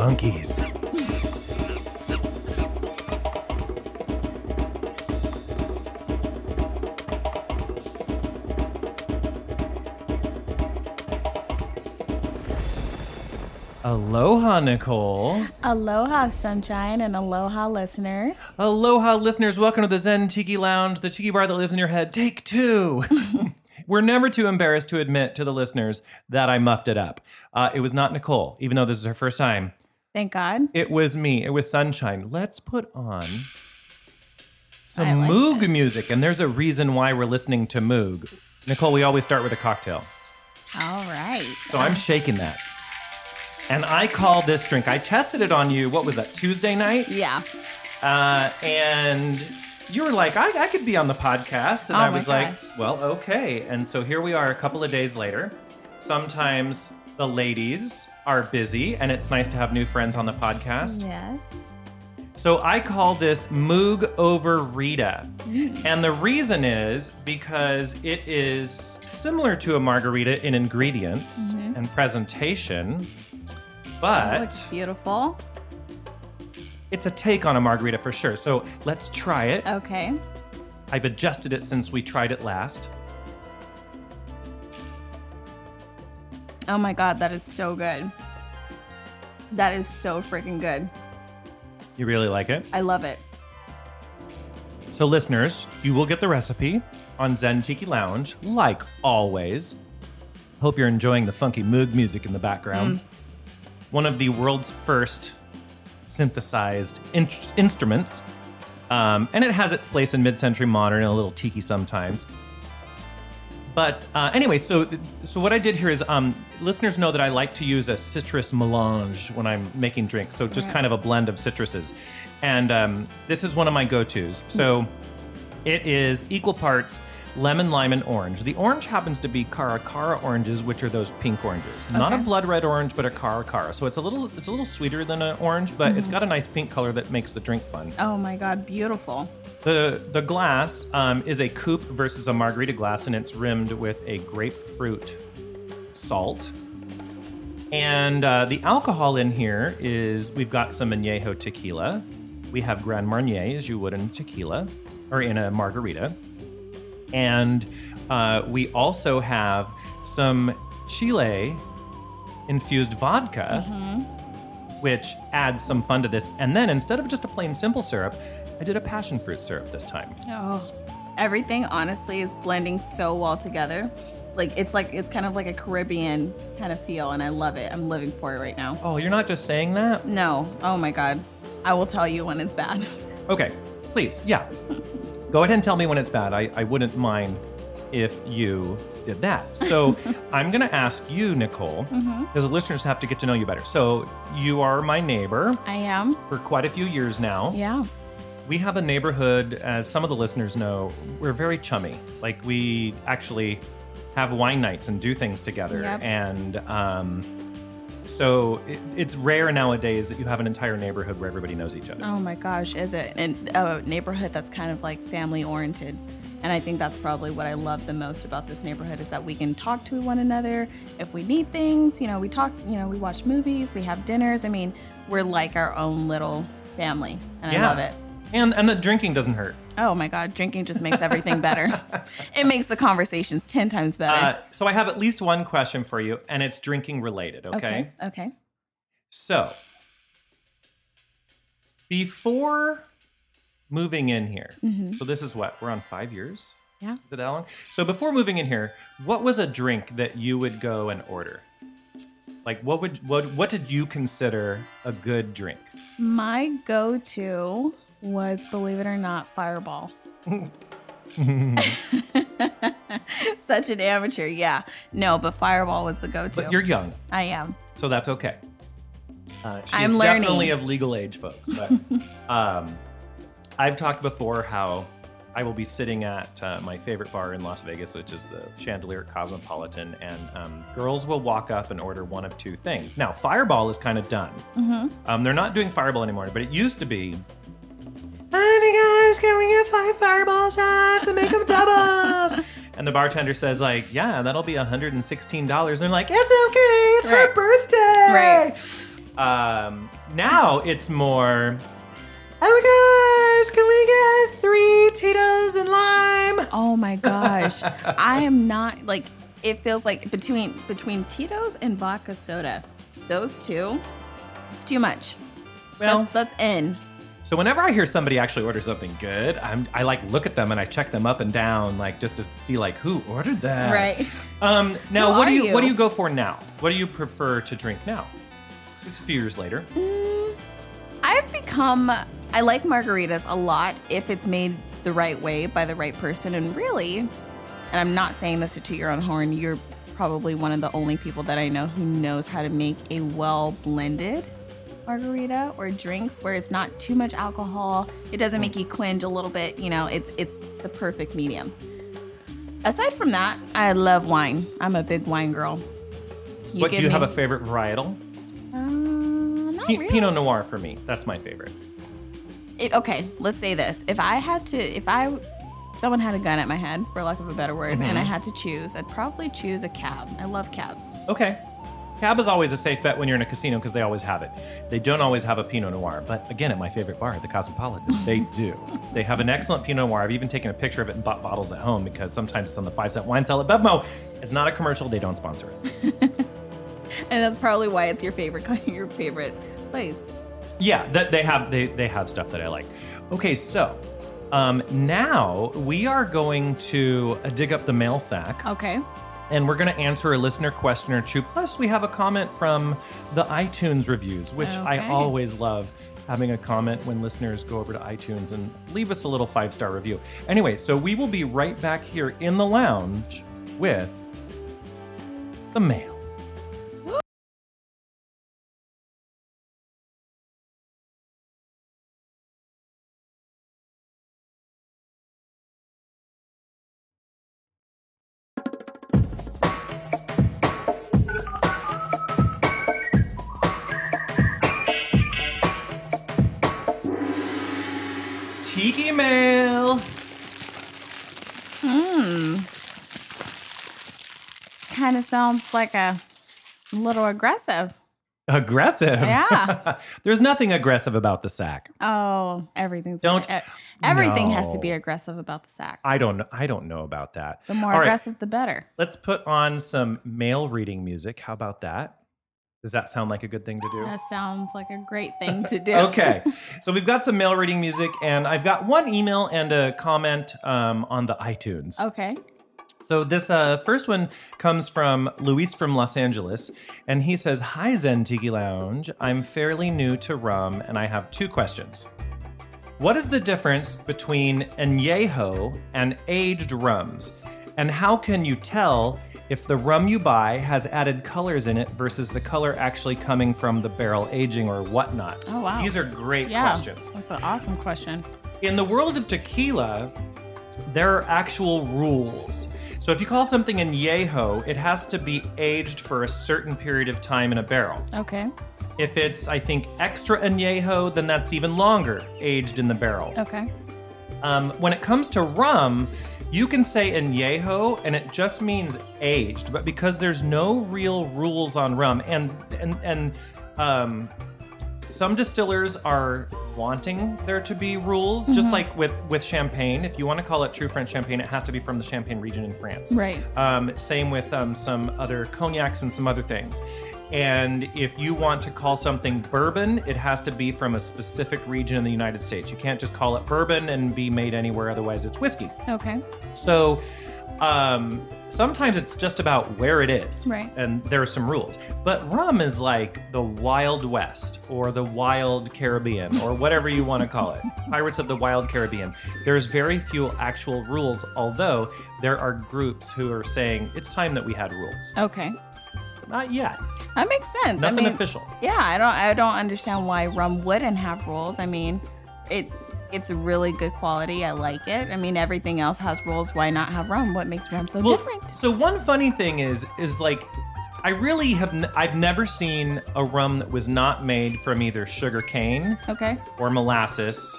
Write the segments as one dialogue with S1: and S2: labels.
S1: monkeys. Aloha, Nicole.
S2: Aloha, sunshine, and aloha, listeners.
S1: Aloha, listeners. Welcome to the Zen Tiki Lounge, the tiki bar that lives in your head. Take two. We're never too embarrassed to admit to the listeners that I muffed it up. Uh, it was not Nicole, even though this is her first time.
S2: Thank God.
S1: It was me. It was Sunshine. Let's put on some
S2: I like
S1: Moog
S2: this.
S1: music, and there's a reason why we're listening to Moog. Nicole, we always start with a cocktail.
S2: All right.
S1: So I'm shaking that. And I call this drink, I tested it on you, what was that, Tuesday night?
S2: Yeah.
S1: Uh, and you were like, I, I could be on the podcast. And
S2: Oh
S1: I was like, well, okay. And so here we are a couple of days later. Sometimes the ladies are busy, and it's nice to have new friends on the podcast.
S2: Yes.
S1: So I call this Moog over Rita. Mm. And the reason is because it is similar to a margarita in ingredients mm-hmm. and presentation, but
S2: Looks beautiful.
S1: it's a take on a margarita for sure. So let's try it.
S2: Okay.
S1: I've adjusted it since we tried it last.
S2: Oh my God, that is so good. That is so freaking good.
S1: You really like it?
S2: I love it.
S1: So, listeners, you will get the recipe on Zen Tiki Lounge, like always. Hope you're enjoying the funky Moog music in the background. One of the world's first synthesized in- instruments. Um, and it has its place in mid century modern and a little tiki sometimes. But uh, anyway, so so what I did here is um, listeners know that I like to use a citrus melange when I'm making drinks. So just kind of a blend of citruses, and um, this is one of my go-tos. So it is equal parts lemon, lime, and orange. The orange happens to be Cara Cara oranges, which are those pink oranges. Not a blood red orange, but a Cara Cara. So it's a little it's a little sweeter than an orange, but it's got a nice pink color that makes the drink fun.
S2: Oh my God, beautiful.
S1: The the glass um, is a coupe versus a margarita glass, and it's rimmed with a grapefruit salt. And uh, the alcohol in here is we've got some añejo tequila. We have Grand Marnier, as you would in tequila or in a margarita. And uh, we also have some Chile infused vodka, which adds some fun to this. And then instead of just a plain simple syrup, I did a passion fruit syrup this time.
S2: Oh, everything honestly is blending so well together. Like it's like it's kind of like a Caribbean kind of feel, and I love it. I'm living for it right now.
S1: Oh, you're not just saying that?
S2: No, oh my God, I will tell you when it's bad.
S1: Okay, please, yeah. Go ahead and tell me when it's bad. I, I wouldn't mind if you did that. So I'm going to ask you, Nicole, mm-hmm. because the listeners have to get to know you better. So you are my neighbor
S2: I am.
S1: for quite a few years now.
S2: Yeah.
S1: We have a neighborhood, as some of the listeners know, we're very chummy. Like we actually have wine nights and do things together.
S2: Yep.
S1: And um, so it, it's rare nowadays that you have an entire neighborhood where everybody knows each other.
S2: Oh my gosh, is it? And a neighborhood that's kind of like family oriented. And I think that's probably what I love the most about this neighborhood is that we can talk to one another if we need things. You know, we talk, you know, we watch movies, we have dinners. I mean, we're like our own little family. And I love it.
S1: And and the drinking doesn't hurt.
S2: Oh my God, drinking just makes everything better. it makes the conversations 10 times better.
S1: Uh, so I have at least one question for you, and it's drinking related. Okay.
S2: okay. Okay.
S1: So before moving in here, so this is what we're on five years.
S2: Yeah.
S1: Is it that long? So before moving in here, what was a drink that you would go and order? Like what would what what did you consider a good drink?
S2: My go to was, believe it or not, Fireball. Such an amateur, yeah. No, but Fireball was the go to.
S1: But you're young,
S2: I am.
S1: so that's okay. Uh, she's
S2: I'm learning.
S1: definitely of legal age, folks. But um, I've talked before how I will be sitting at uh, my favorite bar in Las Vegas, which is the Chandelier Cosmopolitan, and um, girls will walk up and order one of two things. Now, Fireball is kind of done.
S2: Mm-hmm.
S1: Um, they're not doing Fireball anymore, but it used to be. Hi, guys, can we get five Fireball shots to make them doubles? and the bartender says, like, yeah, that'll be $116. And they're like, it's okay, it's her birthday.
S2: Right.
S1: Um, now it's more. Oh my gosh! Can we get three Tito's and lime?
S2: Oh my gosh. I am not like it feels like between between Tito's and vodka soda, those two, it's too much.
S1: Well,
S2: That's, that's in.
S1: So whenever I hear somebody actually order something good, I'm I like look at them and I check them up and down, like just to see like who ordered that.
S2: Right.
S1: Um. Now,
S2: Who
S1: what do
S2: are
S1: you, what do
S2: you?
S1: you go for now? What do you prefer to drink now? It's a few years later.
S2: I've become I like margaritas a lot if it's made the right way by the right person and really and I'm not saying this to toot your own horn, you're probably one of the only people that I know who knows how to make a well blended margarita or drinks where it's not too much alcohol. It doesn't make you cringe a little bit, you know, it's it's the perfect medium. Aside from that, I love wine. I'm a big wine girl.
S1: what do you have a favorite varietal?
S2: Um, not
S1: P-
S2: really.
S1: Pinot Noir for me. That's my favorite.
S2: It- okay, let's say this. If I had to, if I, someone had a gun at my head, for lack of a better word,
S1: Mm-hmm.
S2: and I had to choose, I'd probably choose a cab. I love cabs.
S1: Okay. Cab is always a safe bet when you're in a casino because they always have it. They don't always have a Pinot Noir, but again, at my favorite bar, the Cosmopolitan, they do. They have an excellent Pinot Noir. I've even taken a picture of it and bought bottles at home because sometimes it's on the five cent wine cell at Bevmo. It's not a commercial. They don't sponsor us.
S2: And that's probably why it's your favorite, your favorite place.
S1: yeah, that they have they they have stuff that I like. Okay, so um, now we are going to uh, dig up the mail sack.
S2: Okay.
S1: And we're going to answer a listener question or two. Plus, we have a comment from the iTunes reviews, which I always love having a comment when listeners go over to iTunes and leave us a little five star review. Anyway, so we will be right back here in the lounge with the mail.
S2: Sounds like a little aggressive.
S1: Aggressive.
S2: Yeah.
S1: There's nothing aggressive about the sack.
S2: Oh, everything's
S1: Don't-
S2: everything has to be aggressive about the sack.
S1: I don't know. I don't know about that.
S2: The more
S1: All right,
S2: aggressive, the better.
S1: let's put on some mail reading music. How about that? Does that sound like a good thing to do?
S2: That sounds like a great thing to do.
S1: okay. So we've got some mail reading music, and I've got one email and a comment um, on the iTunes.
S2: Okay.
S1: So this uh, first one comes from Luis from Los Angeles, and he says, "Hi Zen Tiki Lounge. I'm fairly new to rum, and I have two questions. What is the difference between añejo and aged rums, and how can you tell if the rum you buy has added colors in it versus the color actually coming from the barrel aging or whatnot?
S2: Oh, wow.
S1: These are great
S2: Yeah.
S1: questions.
S2: That's an awesome question.
S1: In the world of tequila, there are actual rules. So if you call something añejo, it has to be aged for a certain period of time in a barrel.
S2: Okay.
S1: If it's, I think, extra añejo, then that's even longer aged in the barrel.
S2: Okay.
S1: Um, when it comes to rum, you can say añejo and it just means aged, but because there's no real rules on rum, and and and um, some distillers are wanting there to be rules, just like with with champagne. If you want to call it true French champagne, it has to be from the Champagne region in France.
S2: Right.
S1: Um, same with um, some other cognacs and some other things. And if you want to call something bourbon, it has to be from a specific region in the United States. You can't just call it bourbon and be made anywhere, otherwise, it's whiskey.
S2: Okay.
S1: So um, sometimes it's just about where it is.
S2: Right.
S1: And there are some rules. But rum is like the Wild West or the Wild Caribbean or whatever you want to call it Pirates of the Wild Caribbean. There's very few actual rules, although there are groups who are saying it's time that we had rules.
S2: Okay.
S1: Not yet.
S2: That makes sense.
S1: Nothing
S2: I mean,
S1: official.
S2: Yeah, I don't I don't understand why rum wouldn't have rules. I mean, it it's really good quality. I like it. I mean, everything else has rules. Why not have rum? What makes rum so
S1: Well,
S2: different?
S1: So one funny thing is is like I really have n- I've never seen a rum that was not made from either sugar cane
S2: Okay.
S1: or molasses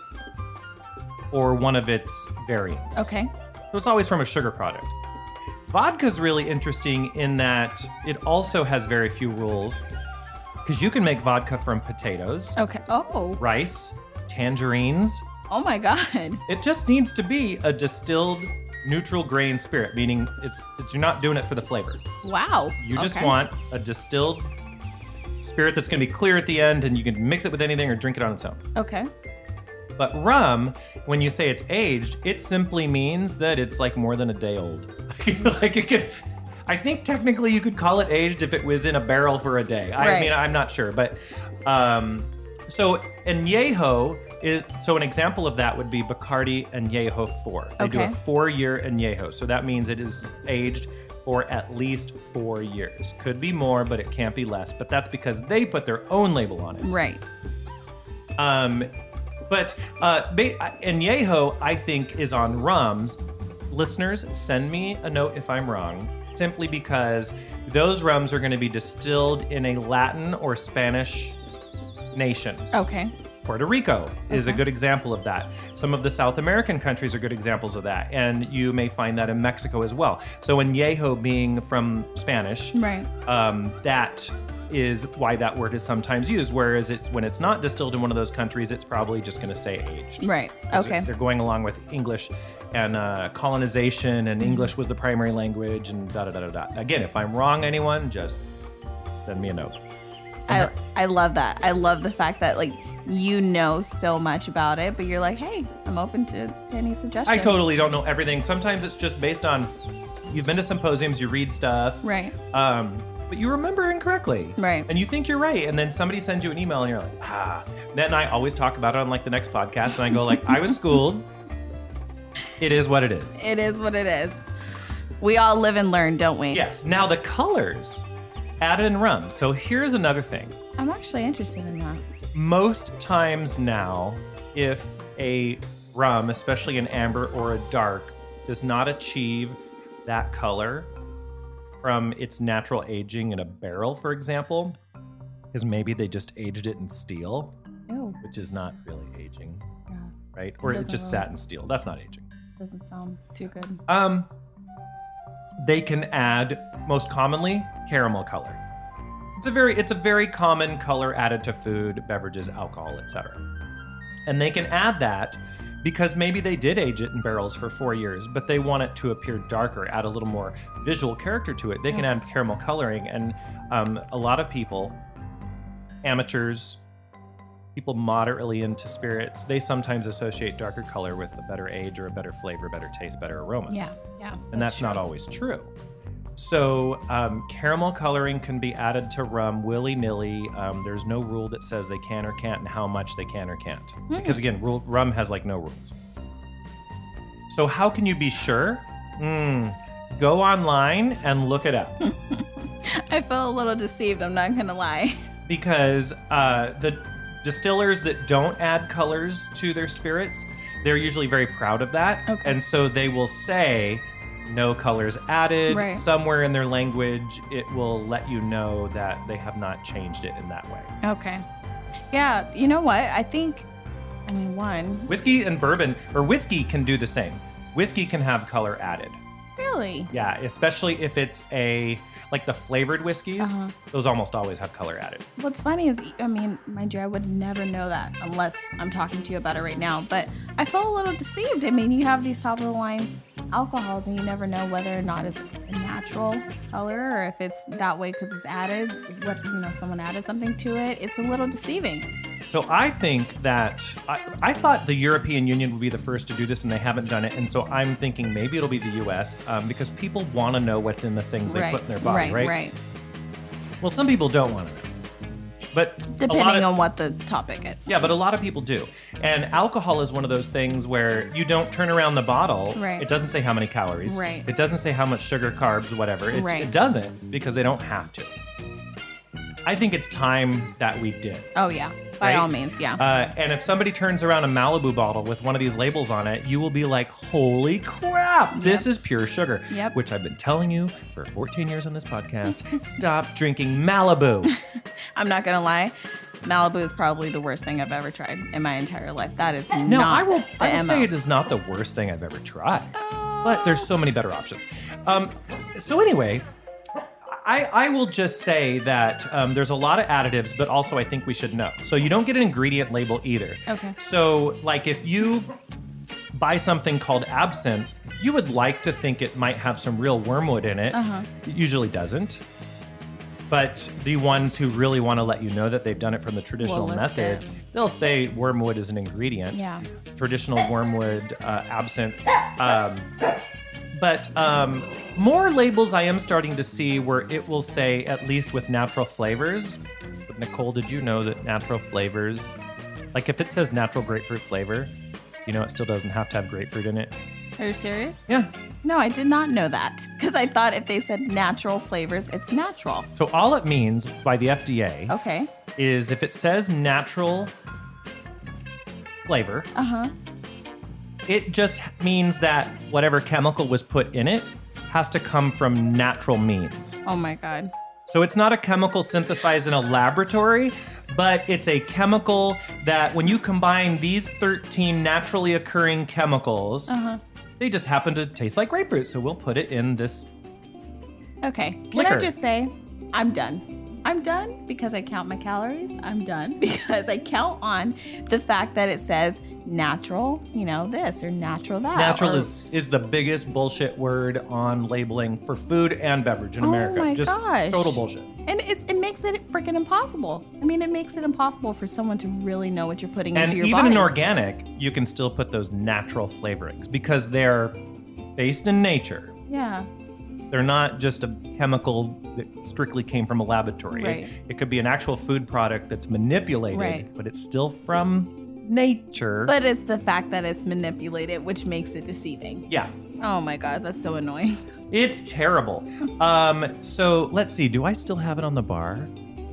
S1: or one of its variants.
S2: Okay.
S1: So it's always from a sugar product. Vodka's really interesting in that it also has very few rules. Because you can make vodka from potatoes,
S2: Okay. Oh.
S1: rice, tangerines.
S2: Oh my God.
S1: It just needs to be a distilled neutral grain spirit, meaning it's, it's you're not doing it for the flavor.
S2: Wow.
S1: You just
S2: Okay.
S1: want a distilled spirit that's going to be clear at the end, and you can mix it with anything or drink it on its own.
S2: Okay.
S1: But rum, when you say it's aged, it simply means that it's like more than a day old. like it could. I think technically you could call it aged if it was in a barrel for a day.
S2: Right.
S1: I mean, I'm not sure, but um, so añejo is so an example of that would be Bacardi and añejo four. They do a four-year añejo, so that means it is aged for at least four years. Could be more, but it can't be less. But that's because they put their own label on it.
S2: Right.
S1: Um, but uh, añejo, I think, is on rums. Listeners, send me a note if I'm wrong, simply because those rums are going to be distilled in a Latin or Spanish nation.
S2: Okay.
S1: Puerto Rico is a good example of that. Some of the South American countries are good examples of that, and you may find that in Mexico as well. So, in añejo being from Spanish,
S2: Right.
S1: um, that is why that word is sometimes used. Whereas it's when it's not distilled in one of those countries, it's probably just going to say aged.
S2: Right. Okay.
S1: They're going along with English and uh, colonization, and English was the primary language, and da da da da da. Again, if I'm wrong, anyone, just send me a note.
S2: I I love that. I love the fact that like you know so much about it, but you're like, hey, I'm open to, any suggestions.
S1: I totally don't know everything. Sometimes it's just based on you've been to symposiums, you read stuff,
S2: Right.
S1: um, but you remember incorrectly.
S2: Right.
S1: And you think you're right. And then somebody sends you an email and you're like, ah. and I always talk about it on like the next podcast and I go like, I was schooled. It is what it is.
S2: It is what it is. We all live and learn, don't we?
S1: Yes. Now the colors added in rum. So here's another thing.
S2: I'm actually interested in that.
S1: Most times now, if a rum, especially an amber or a dark, does not achieve that color from its natural aging in a barrel, for example, because maybe they just aged it in steel,
S2: Ew.
S1: which is not really aging,
S2: Yeah.
S1: right? Or it
S2: doesn't
S1: just
S2: really-
S1: sat in steel. That's not aging.
S2: Doesn't sound too good.
S1: Um, they can add most commonly caramel color. It's a very it's a very common color added to food, beverages, alcohol, etc. And they can add that because maybe they did age it in barrels for four years, but they want it to appear darker, add a little more visual character to it. They can add caramel coloring, and um, a lot of people, amateurs, people moderately into spirits, they sometimes associate darker color with a better age or a better flavor, better taste, better aroma.
S2: Yeah. Yeah.
S1: and that's, not always true. So, um, caramel coloring can be added to rum willy nilly. Um, there's no rule that says they can or can't and how much they can or can't. Because again, rule, rum has like no rules. So, how can you be sure? Mm, go online and look it up.
S2: I feel a little deceived. I'm not gonna lie.
S1: because uh, the distillers that don't add colors to their spirits, they're usually very proud of that.
S2: Okay.
S1: And so they will say, no colors added.
S2: Right.
S1: Somewhere in their language, it will let you know that they have not changed it in that way.
S2: Okay. Yeah. You know what? I think. I mean, one.
S1: Whiskey and bourbon, or whiskey can do the same. Whiskey can have color added.
S2: Really.
S1: Yeah, especially if it's a like the flavored whiskeys,
S2: Uh-huh.
S1: those almost always have color added.
S2: What's funny is, I mean, mind you, I would never know that unless I'm talking to you about it right now. But I feel a little deceived. I mean, you have these top of the line alcohols, and you never know whether or not it's a natural color or if it's that way because it's added. What you know, someone added something to it. It's a little deceiving.
S1: So I think that I, I thought the European Union would be the first to do this, and they haven't done it. And so I'm thinking maybe it'll be the U.S. Um, because people want to know what's in the things they
S2: right.
S1: put in their body,
S2: right.
S1: right?
S2: Right.
S1: Well, some people don't want to know, but
S2: Depending
S1: of-
S2: on what the topic is.
S1: yeah, but a lot of people do. And alcohol is one of those things where you don't turn around the bottle.
S2: Right.
S1: It doesn't say how many calories.
S2: Right.
S1: It doesn't say how much sugar, carbs, whatever. It,
S2: Right.
S1: it doesn't because they don't have to. I think it's time that we did.
S2: Oh yeah. By
S1: Right?
S2: all means, yeah.
S1: Uh, and if somebody turns around a Malibu bottle with one of these labels on it, you will be like, holy crap, this is pure sugar.
S2: Yep.
S1: Which I've been telling you for 14 years on this podcast. Stop drinking Malibu.
S2: I'm not gonna lie. Malibu is probably the worst thing I've ever tried in my entire life. That is
S1: No,
S2: not
S1: I will,
S2: the
S1: I will say it is not the worst thing I've ever tried. But there's so many better options. Um, so anyway, I, I will just say that um, there's a lot of additives, but also I think we should know. So you don't get an ingredient label either.
S2: Okay.
S1: So, like, if you buy something called absinthe, you would like to think it might have some real wormwood in it.
S2: Uh-huh.
S1: It usually doesn't. But the ones who really want to let you know that they've done it from the traditional
S2: list
S1: method,
S2: it.
S1: they'll say wormwood is an ingredient.
S2: Yeah.
S1: Traditional wormwood, uh, absinthe. Um, but um, more labels I am starting to see where it will say at least with natural flavors. But Nicole, did you know that natural flavors, like if it says natural grapefruit flavor, you know it still doesn't have to have grapefruit in it?
S2: Are you serious?
S1: Yeah.
S2: No, I did not know that because I thought if they said natural flavors, it's natural.
S1: So all it means by the FDA
S2: Okay.
S1: is if it says natural flavor,
S2: Uh huh.
S1: It just means that whatever chemical was put in it has to come from natural means.
S2: Oh my God.
S1: So it's not a chemical synthesized in a laboratory, but it's a chemical that when you combine these 13 naturally occurring chemicals,
S2: Uh-huh.
S1: they just happen to taste like grapefruit. So we'll put it in this.
S2: Okay. Can I just say, I'm done. I'm done because I count my calories. I'm done because I count on the fact that it says natural, you know, this or natural that.
S1: Natural
S2: or-
S1: is is the biggest bullshit word on labeling for food and beverage in
S2: Oh
S1: America.
S2: my
S1: just
S2: gosh.
S1: total bullshit.
S2: And it's, it makes it freaking impossible. I mean, it makes it impossible for someone to really know what you're putting
S1: And
S2: into your body.
S1: And even in organic, you can still put those natural flavorings because they're based in nature.
S2: yeah.
S1: They're not just a chemical that strictly came from a laboratory. It-
S2: Right.
S1: It, could be an actual food product that's manipulated,
S2: Right.
S1: but it's still from nature.
S2: But it's the fact that it's manipulated, which makes it deceiving.
S1: yeah,
S2: Oh my God, that's so annoying.
S1: it's terrible. um, so let's see. Do I still have it on the bar?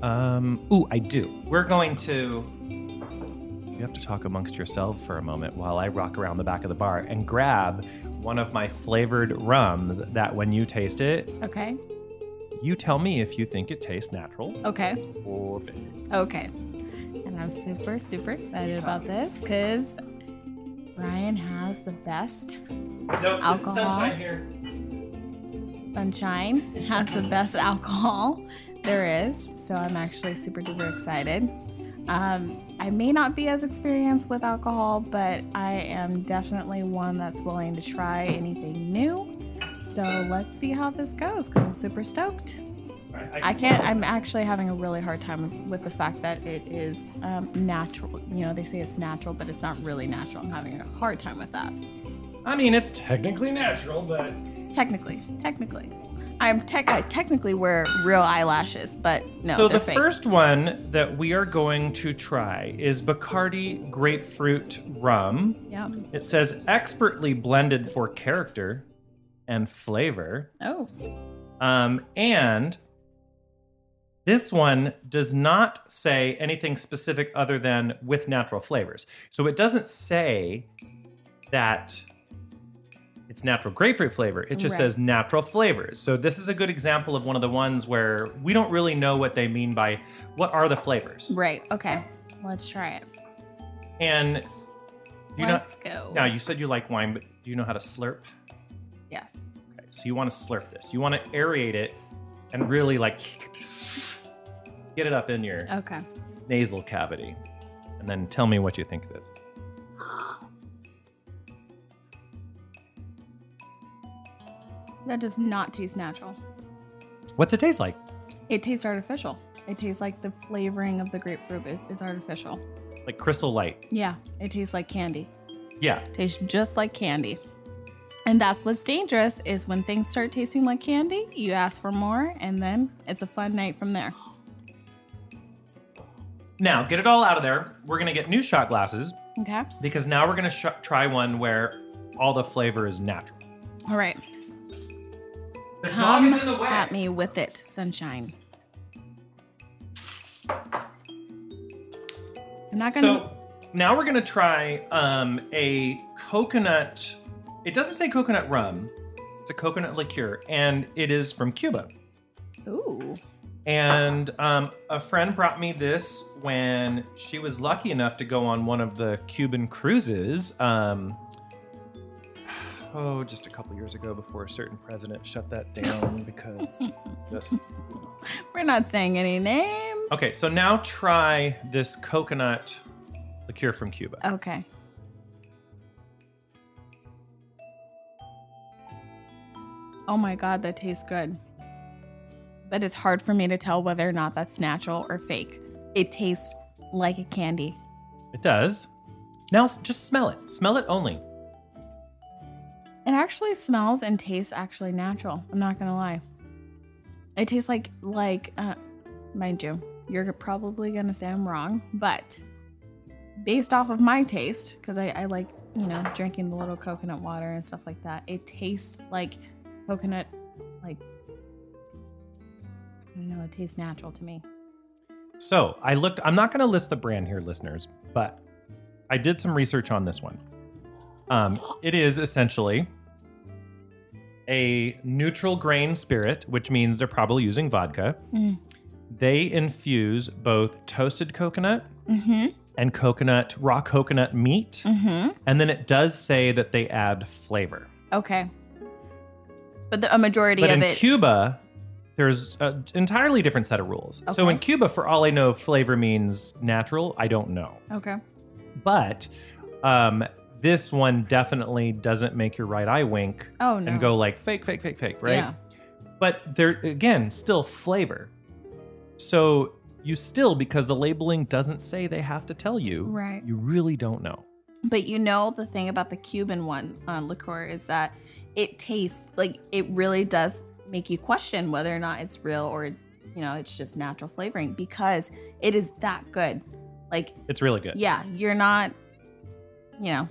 S1: Um, ooh, I do. We're going to. You have to talk amongst yourselves for a moment while I rock around the back of the bar and grab one of my flavored rums that when you taste it,
S2: Okay.
S1: you tell me if you think it tastes natural
S2: Okay.
S1: or fake.
S2: Okay. And I'm super, super excited about this because Ryan has the best
S1: No,
S2: Alcohol.
S1: sunshine here.
S2: sunshine, has the best alcohol there is. So I'm actually super duper excited. Um, I may not be as experienced with alcohol, but I am definitely one that's willing to try anything new. So let's see how this goes because I'm super stoked. I can't. I'm actually having a really hard time with the fact that it is um, natural. You know, they say it's natural, but it's not really natural. I'm having a hard time with that.
S1: I mean, it's technically natural, but
S2: Technically, technically, I'm tech. I technically wear real eyelashes, but no,
S1: so the
S2: fake.
S1: first one that we are going to try is Bacardi Grapefruit Rum.
S2: Yeah.
S1: It says expertly blended for character and flavor.
S2: Oh.
S1: Um, and this one does not say anything specific other than with natural flavors. So it doesn't say that it's natural grapefruit flavor. It just
S2: Right.
S1: says natural flavors. So this is a good example of one of the ones where we don't really know what they mean by what are the flavors.
S2: Right. Okay. Let's try it.
S1: And you know
S2: Let's go.
S1: now you said you like wine, but do you know how to slurp?
S2: Yes.
S1: Okay, so you want to slurp this. You want to aerate it and really like get it up in your
S2: Okay.
S1: nasal cavity. And then tell me what you think of this.
S2: That does not taste natural.
S1: What's it taste like?
S2: It tastes artificial. It tastes like the flavoring of the grapefruit is, is artificial.
S1: Like crystal light.
S2: Yeah. It tastes like candy.
S1: Yeah.
S2: tastes just like candy. And that's what's dangerous is when things start tasting like candy, you ask for more and then it's a fun night from there.
S1: Now, get it all out of there. We're going to get new shot glasses
S2: Okay.
S1: because now we're going to sh- try one where all the flavor is natural.
S2: All right.
S1: The
S2: Come
S1: dog is in the way.
S2: at me with it, sunshine. I'm not gonna.
S1: So now we're gonna try um, a coconut. It doesn't say coconut rum. It's a coconut liqueur, and it is from Cuba.
S2: ooh.
S1: And um, a friend brought me this when she was lucky enough to go on one of the Cuban cruises. Um, oh, just a couple years ago before a certain president shut that down because just.
S2: We're not saying any names.
S1: Okay, so now try this coconut liqueur from Cuba.
S2: Okay. Oh my god, that tastes good. But it's hard for me to tell whether or not that's natural or fake. It tastes like a candy.
S1: It does. Now just smell it. Smell it only.
S2: It actually smells and tastes actually natural. I'm not gonna lie. It tastes like like uh, mind you, you're probably gonna say I'm wrong, but based off of my taste, because I, I like you know drinking the little coconut water and stuff like that, it tastes like coconut, like I don't know, it tastes natural to me.
S1: So I looked, I'm not to list the brand here, listeners, but I did some research on this one. Um, it is essentially a neutral grain spirit, which means they're probably using vodka.
S2: Mm.
S1: They infuse both toasted coconut
S2: Mm-hmm.
S1: and coconut, raw coconut meat.
S2: Mm-hmm.
S1: And then it does say that they add flavor.
S2: Okay. But the, a majority of it.
S1: But
S2: of
S1: in
S2: it.
S1: Cuba, there's an entirely different set of rules.
S2: Okay.
S1: So in Cuba, for all I know, flavor means natural. I don't know.
S2: okay.
S1: But um, this one definitely doesn't make your right eye wink
S2: Oh no.
S1: and go like fake, fake, fake, fake, right?
S2: Yeah.
S1: But there again, still flavor. So you still, because the labeling doesn't say they have to tell you,
S2: Right.
S1: you really don't know.
S2: But you know the thing about the Cuban one uh, liqueur is that it tastes like it really does make you question whether or not it's real or you know it's just natural flavoring because it is that good. Like
S1: It's really good.
S2: yeah, you're not you know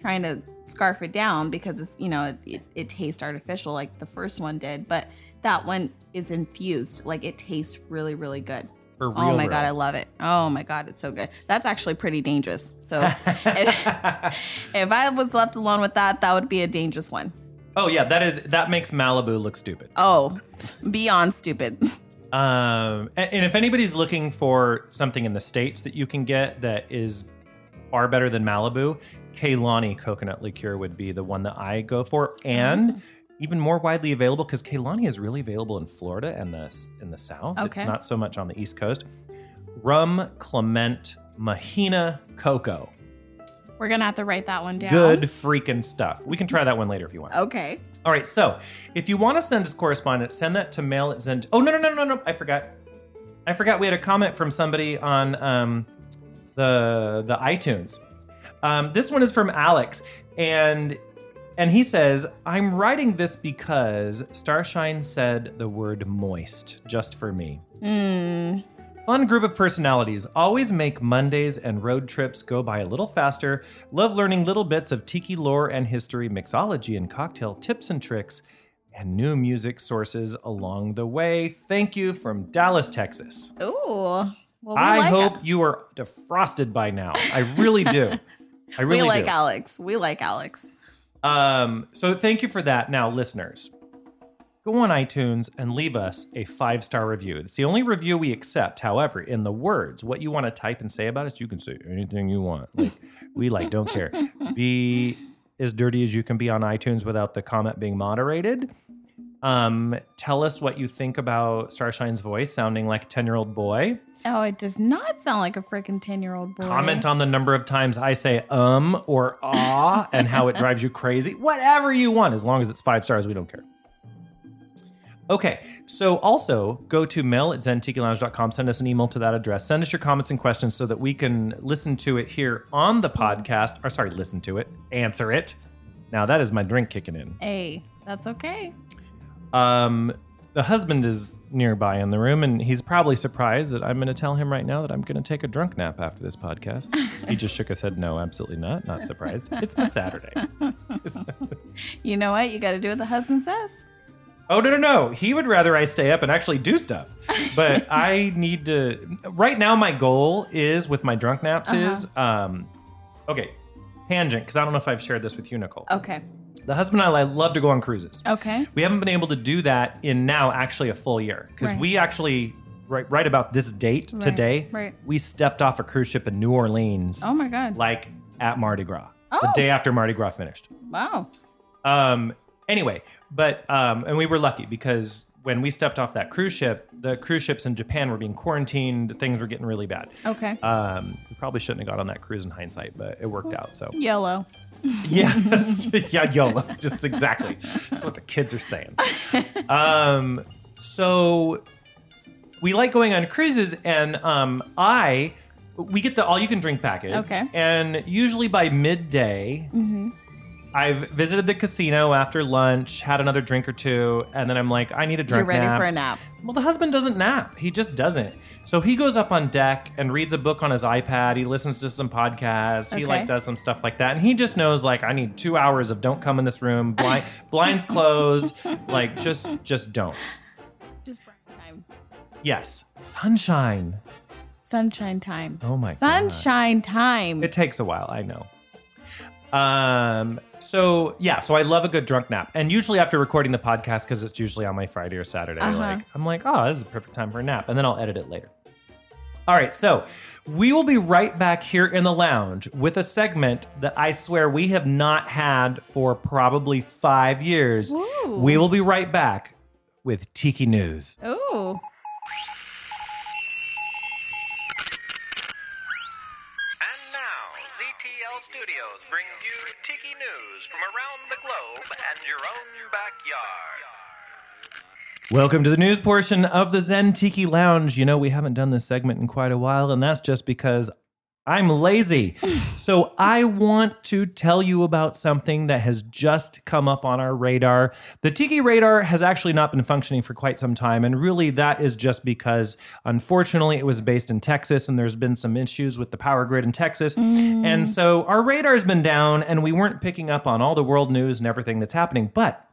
S2: trying to scarf it down because it's you know it, it, it tastes artificial like the first one did, but that one is infused. Like it tastes really really good.
S1: For real,
S2: Oh my
S1: real.
S2: god, I love it. Oh my god, it's so good. That's actually pretty dangerous. So if, if I was left alone with that, that would be a dangerous one.
S1: oh yeah, that is that makes Malibu look stupid.
S2: Oh, beyond stupid.
S1: Um, and, and if anybody's looking for something in the states that you can get that is far better than Malibu, Kalani coconut liqueur would be the one that I go for, and even more widely available because Kalani is really available in Florida and the in the South.
S2: Okay.
S1: It's not so much on the East Coast. Rhum Clément Mahina Coco.
S2: We're gonna have to write that one down.
S1: Good freaking stuff. We can try that one later if you want.
S2: Okay.
S1: All right, so if you want to send us correspondence, send that to mail at Zen. Oh no no no no no! I forgot. I forgot we had a comment from somebody on um, the the iTunes. Um, this one is from Alex, and and he says, "I'm writing this because Starshine said the word moist just for me."
S2: Mm,
S1: Fun group of personalities. Always make Mondays and road trips go by a little faster. Love learning little bits of tiki lore and history, mixology and cocktail tips and tricks, and new music sources along the way. Thank you from Dallas, Texas.
S2: ooh. Well, we
S1: I
S2: like
S1: hope you are defrosted by now. I really do. I really
S2: we like
S1: do.
S2: Alex. We like Alex.
S1: Um, so thank you for that. Now, listeners, go on iTunes and leave us a five star review. It's the only review we accept. However, in the words, what you want to type and say about us, you can say anything you want. Like we like, don't care. Be as dirty as you can be on iTunes without the comment being moderated. Um, tell us what you think about Starshine's voice sounding like a 10 year old boy.
S2: Oh, it does not sound like a freaking 10 year old boy.
S1: Comment on the number of times I say um or ah and how it drives you crazy. Whatever you want, as long as it's five stars, we don't care. Okay, so also go to mail at zentikilounge.com, send us an email to that address, send us your comments and questions so that we can listen to it here on the podcast, or sorry, listen to it, answer it. Now that is my drink kicking in.
S2: Hey, that's okay.
S1: Um, the husband is nearby in the room, and he's probably surprised that I'm going to tell him right now that I'm going to take a drunk nap after this podcast. he just shook his head, no, absolutely not. Not surprised. It's my Saturday.
S2: You know what? You got to do what the husband says.
S1: oh no, no, no. He would rather I stay up and actually do stuff. But I need to. Right now, my goal is with my drunk naps is um, okay, tangent because I don't know if I've shared this with you, Nicole.
S2: Okay.
S1: The husband and I love to go on cruises.
S2: Okay.
S1: We haven't been able to do that in now actually a full year because
S2: Right.
S1: we actually right right about this date
S2: Right,
S1: today
S2: right.
S1: we stepped off a cruise ship in New Orleans
S2: Oh my God.
S1: like at Mardi Gras
S2: Oh.
S1: the day after Mardi Gras finished.
S2: Wow.
S1: Um, anyway, but um, and we were lucky because when we stepped off that cruise ship, the cruise ships in Japan were being quarantined. Things were getting really bad.
S2: Okay.
S1: Um, we probably shouldn't have got on that cruise in hindsight, but it worked out. So
S2: Yellow.
S1: Yes, yeah, YOLO. Just exactly. That's what the kids are saying. Um, so we like going on cruises, and um, I we get the all you can drink package.
S2: Okay.
S1: And usually by midday, I've visited the casino after lunch, had another drink or two, and then I'm like, I need a drink.
S2: You're ready
S1: nap.
S2: for a nap.
S1: Well, the husband doesn't nap. He just doesn't. So he goes up on deck and reads a book on his iPad. He listens to some podcasts. He like does some stuff like that. And he just knows like I need two hours of don't come in this room. Blind, blinds closed. Like just just don't.
S2: Just break time.
S1: Yes, sunshine.
S2: Sunshine time.
S1: Oh my God.
S2: Sunshine time.
S1: It takes a while. I know. Um. So yeah. So I love a good drunk nap, and usually after recording the podcast, because it's usually on my Friday or Saturday,
S2: Uh-huh.
S1: like I'm like, oh, this is a perfect time for a nap, and then I'll edit it later. All right. So we will be right back here in the lounge with a segment that I swear we have not had for probably five years.
S2: Ooh.
S1: We will be right back with Tiki News.
S2: Ooh.
S3: And now, ZTL Studios brings you Tiki News from around the globe and your own backyard.
S1: Welcome to the news portion of the Zen Tiki Lounge. You know, we haven't done this segment in quite a while, and that's just because I'm lazy. so, I want to tell you about something that has just come up on our radar. The Tiki radar has actually not been functioning for quite some time, and really, that is just because, unfortunately, it was based in Texas, and there's been some issues with the power grid in Texas. And mm. so, our radar's been down, and we weren't picking up on all the world news and everything that's happening. But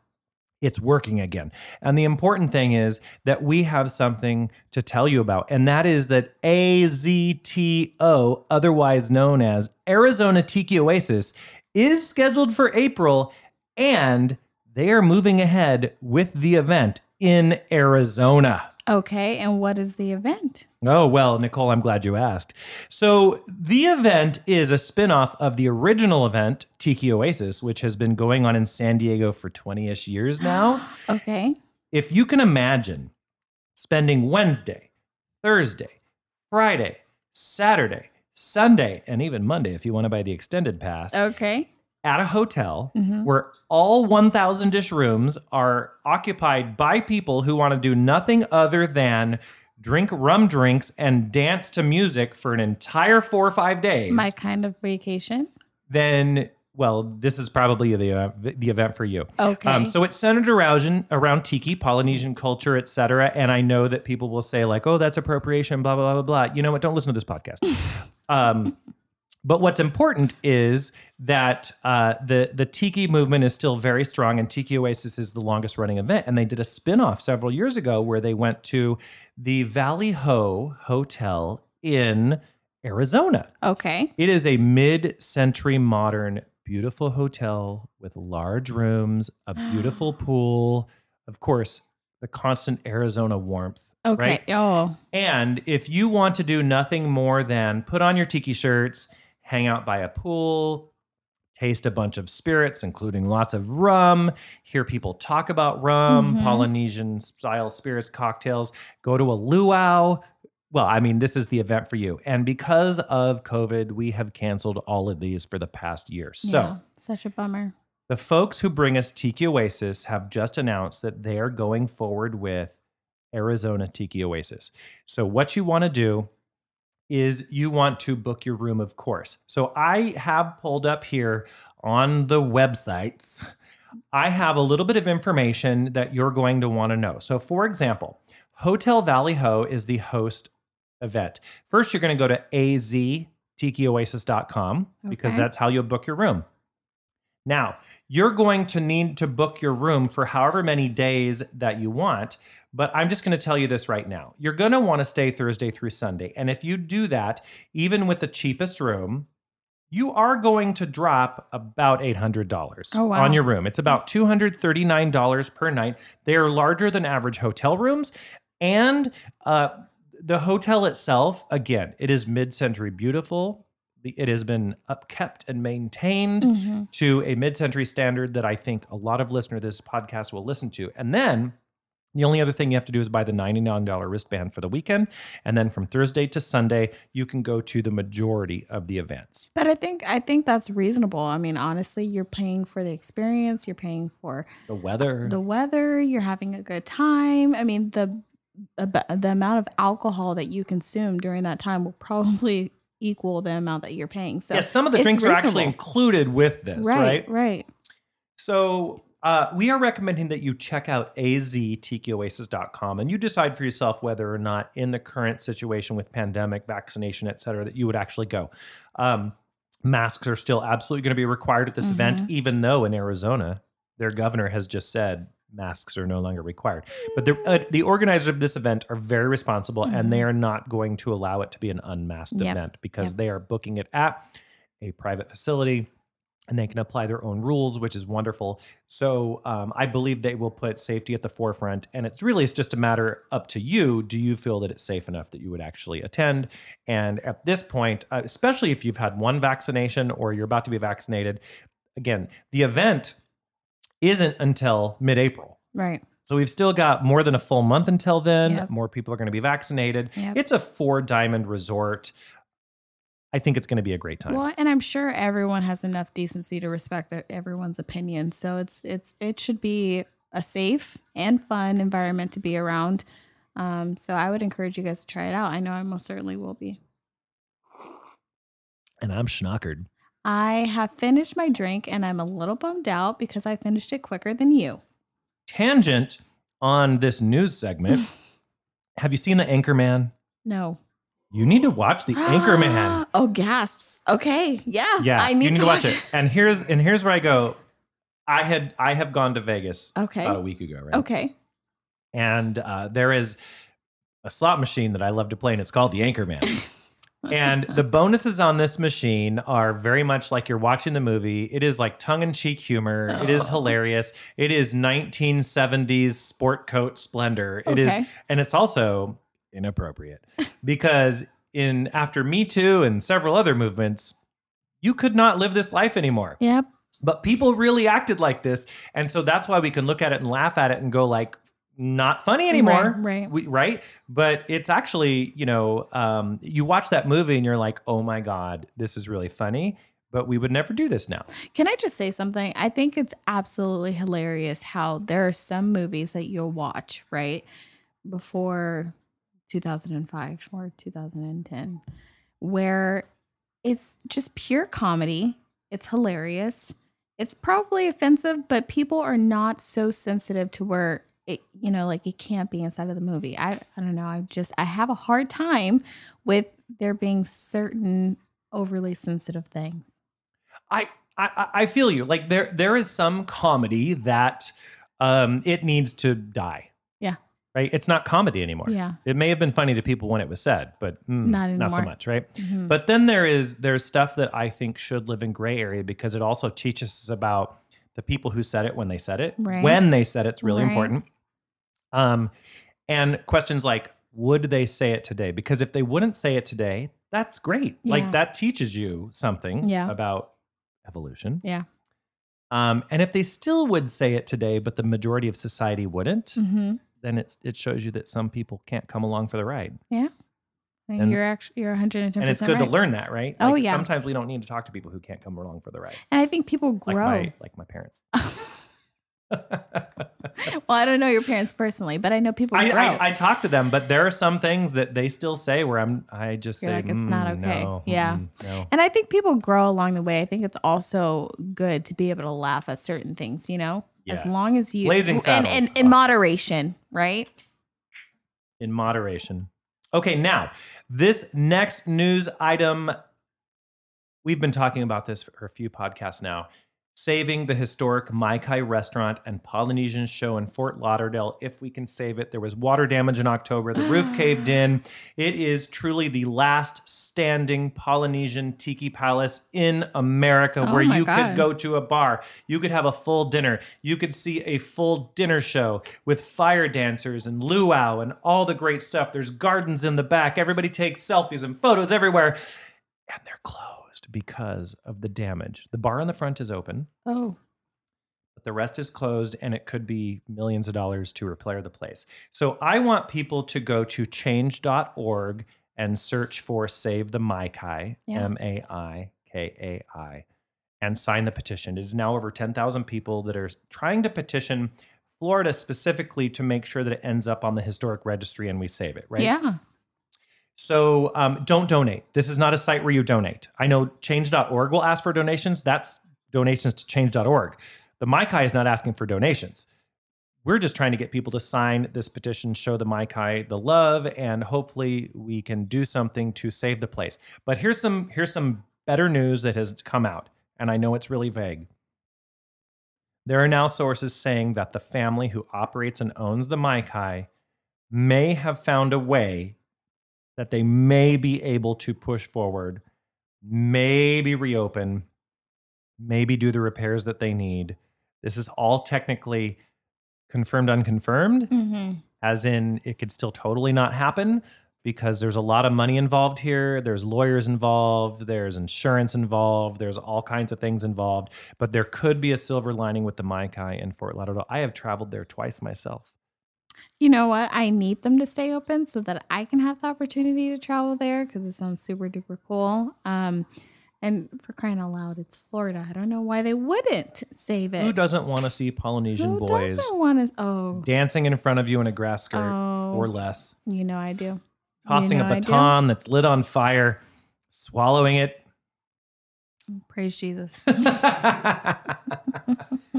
S1: it's working again. And the important thing is that we have something to tell you about, and that is that AZTO, otherwise known as Arizona Tiki Oasis, is scheduled for April, and they are moving ahead with the event in Arizona.
S2: Okay. And what is the event?
S1: Oh, well, Nicole, I'm glad you asked. So, the event is a spin off of the original event, Tiki Oasis, which has been going on in San Diego for 20 ish years now.
S2: Okay.
S1: if you can imagine spending Wednesday, Thursday, Friday, Saturday, Sunday, and even Monday, if you want to buy the extended pass,
S2: Okay.
S1: At a hotel where all 1,000 dish rooms are occupied by people who want to do nothing other than drink rum drinks and dance to music for an entire four or five days,
S2: My kind of vacation.
S1: then well, this is probably the uh, the event for you.
S2: Okay.
S1: Um, so it's centered around around tiki, Polynesian culture, etc. And I know that people will say like, "Oh, that's appropriation," blah blah blah blah blah. You know what? Don't listen to this podcast. um, but what's important is that uh, the the tiki movement is still very strong, and Tiki Oasis is the longest running event. And they did a spin off several years ago where they went to the Valley Ho Hotel in Arizona.
S2: okay.
S1: It is a mid-century modern, beautiful hotel with large rooms, a beautiful pool, of course, the constant Arizona warmth.
S2: Okay.
S1: Right?
S2: Oh.
S1: And if you want to do nothing more than put on your tiki shirts, hang out by a pool, taste a bunch of spirits, including lots of rum, hear people talk about rum,
S2: Mhm.
S1: Polynesian style spirits, cocktails, go to a luau. Well, I mean, this is the event for you. And because of COVID, we have canceled all of these for the past year. So,
S2: yeah. Such a bummer.
S1: the folks who bring us Tiki Oasis have just announced that they are going forward with Arizona Tiki Oasis. So, what you want to do is you want to book your room, of course. So, I have pulled up here on the websites, I have a little bit of information that you're going to want to know. So, for example, Hotel Valley Ho is the host event. First, you're going to go to aztikioasis.com because that's how you'll book your room. Now, you're going to need to book your room for however many days that you want, but I'm just going to tell you this right now. You're going to want to stay Thursday through Sunday. And if you do that, even with the cheapest room, you are going to drop about $800
S2: Oh, wow.
S1: on your room. It's about $239 per night. They are larger than average hotel rooms. And uh, the hotel itself, again, it is mid century beautiful, it has been upkept and maintained
S2: Mm-hmm.
S1: to a mid-century standard that I think a lot of listeners to this podcast will listen to. And then the only other thing you have to do is buy the $99 wristband for the weekend. And then from Thursday to Sunday, you can go to the majority of the events.
S2: But I think I think that's reasonable. I mean, honestly, you're paying for the experience, you're paying for
S1: The weather.
S2: the weather, you're having a good time. I mean, the the amount of alcohol that you consume during that time will probably equal the amount that you're paying. So
S1: yes, some of the drinks are actually included with this,
S2: right,
S1: right?
S2: right.
S1: So uh, we are recommending that you check out aztikioasis.com and you decide for yourself whether or not in the current situation with pandemic, vaccination, et cetera, that you would actually go. Um, masks are still absolutely going to be required at this event, even though in Arizona, their governor has just said masks are no longer required. But the, uh, the organizers of this event are very responsible and they are not going to allow it to be an unmasked
S2: Yep.
S1: event because
S2: Yep.
S1: they are booking it at a private facility and they can apply their own rules, which is wonderful. So um, I believe they will put safety at the forefront, and it's really it's just a matter up to you. Do you feel that it's safe enough that you would actually attend? And at this point, uh, especially if you've had one vaccination or you're about to be vaccinated, again, the event isn't until mid-April.
S2: Right.
S1: So we've still got more than a full month until then.
S2: Yep.
S1: More people are going to be vaccinated.
S2: Yep.
S1: It's a four diamond resort. I think it's going to be a great time.
S2: Well, and I'm sure everyone has enough decency to respect everyone's opinion. So it's it's it should be a safe and fun environment to be around. Um, so I would encourage you guys to try it out. I know I most certainly will be.
S1: And I'm schnockered.
S2: I have finished my drink and I'm a little bummed out because I finished it quicker than you.
S1: tangent on this news segment. Have you seen the Anchorman?
S2: No.
S1: You need to watch the Anchorman.
S2: oh, gasps. Okay. Yeah.
S1: Yeah,
S2: I need,
S1: you need to watch it. And here's and here's where I go. I had I have gone to Vegas
S2: Okay.
S1: about a week ago, right?
S2: Okay.
S1: And uh, there is a slot machine that I love to play, and it's called the Anchorman. and the bonuses on this machine are very much like you're watching the movie. It is like tongue in cheek humor. It is
S2: Oh.
S1: hilarious. It is 1970s sport coat splendor. It is,
S2: Okay.
S1: and it's also inappropriate because in after Me Too and several other movements, you could not live this life anymore.
S2: Yep.
S1: But people really acted like this, and so that's why we can look at it and laugh at it and go like, not funny anymore,
S2: Right, right.
S1: We, right? But it's actually, you know, um, you watch that movie and you're like, oh my god, this is really funny. But we would never do this now.
S2: Can I just say something? I think it's absolutely hilarious how there are some movies that you'll watch, right? Before 2005 or 2010, where it's just pure comedy. It's hilarious. It's probably offensive, but people are not so sensitive to where it, you know, like it can't be inside of the movie. I, I don't know. I just, I have a hard time with there being certain overly sensitive things.
S1: I, I I feel you. Like there there is some comedy that um it needs to die. Right? It's not comedy anymore.
S2: Yeah.
S1: It may have been funny to people when it was said, but mm,
S2: Not
S1: not so much, right?
S2: Mhm.
S1: But then there is there's stuff that I think should live in gray area because it also teaches us about the people who said it when they said it.
S2: Right.
S1: When they said it's really
S2: Right.
S1: important. Um and questions like would they say it today? Because if they wouldn't say it today, that's great.
S2: Yeah.
S1: Like that teaches you something
S2: Yeah.
S1: about evolution.
S2: Yeah.
S1: Um, and if they still would say it today, but the majority of society wouldn't,
S2: Mm-hmm.
S1: Then it's it shows you that some people can't come along for the ride.
S2: And
S1: And-
S2: you're actually you're 110
S1: And it's good
S2: right.
S1: to learn that, right?
S2: Oh, yeah.
S1: Sometimes we don't need to talk to people who can't come along for the ride,
S2: And I think people
S1: like
S2: grow.
S1: my like my parents.
S2: well, I don't know your parents personally, but I know people
S1: I,
S2: grow.
S1: I, I talk to them, but there are some things that they still say where I'm I just
S2: You're
S1: say
S2: like, it's not
S1: "Mm,
S2: okay."
S1: no,
S2: Yeah.
S1: mm, no.
S2: and I think people grow along the way. I think it's also good to be able to laugh at certain things, you know,
S1: Yes.
S2: as long as you
S1: Blazing
S2: and in moderation, right?
S1: in moderation. Okay, now this next news item, we've been talking about this for a few podcasts now. Saving the historic Maikai restaurant and Polynesian show in Fort Lauderdale, if we can save it. There was water damage in October. The roof caved in. It is truly the last standing Polynesian tiki palace in America
S2: Oh
S1: where you
S2: God.
S1: could go to a bar. You could have a full dinner. You could see a full dinner show with fire dancers and luau and all the great stuff. There's gardens in the back. Everybody takes selfies and photos everywhere. And they're closed. closed because of the damage. The bar on the front is open,
S2: Oh.
S1: but the rest is closed and it could be millions of dollars to repair the place. So I want people to go to change.org and search for Save the Maikai,
S2: Yeah.
S1: M A I K A I, and sign the petition. It is now over 10,000 people that are trying to petition Florida specifically to make sure that it ends up on the historic registry and we save it, right?
S2: Yeah.
S1: So um, don't donate. This is not a site where you donate. I know change.org will ask for donations. That's donations to change.org. The Maikai is not asking for donations. We're just trying to get people to sign this petition, show the Maikai the love, and hopefully we can do something to save the place. But here's some here's some better news that has come out, and I know it's really vague. There are now sources saying that the family who operates and owns the Maikai may have found a way that they may be able to push forward, maybe reopen, maybe do the repairs that they need. This is all technically confirmed, unconfirmed,
S2: Mm-hmm.
S1: as in it could still totally not happen because there's a lot of money involved here. There's lawyers involved, there's insurance involved, there's all kinds of things involved. But there could be a silver lining with the Maikai in Fort Lauderdale. I have traveled there twice myself.
S2: You know what? I need them to stay open so that I can have the opportunity to travel there because it sounds super duper cool. Um, and for crying out loud, it's Florida. I don't know why they wouldn't save it.
S1: Who doesn't want to see Polynesian
S2: Who
S1: boys
S2: doesn't want to? Oh,
S1: dancing in front of you in a grass skirt
S2: Oh.
S1: or less?
S2: you know I do.
S1: tossing
S2: know
S1: a
S2: I do.
S1: baton that's lit on fire, swallowing it.
S2: Praise Jesus.
S1: I,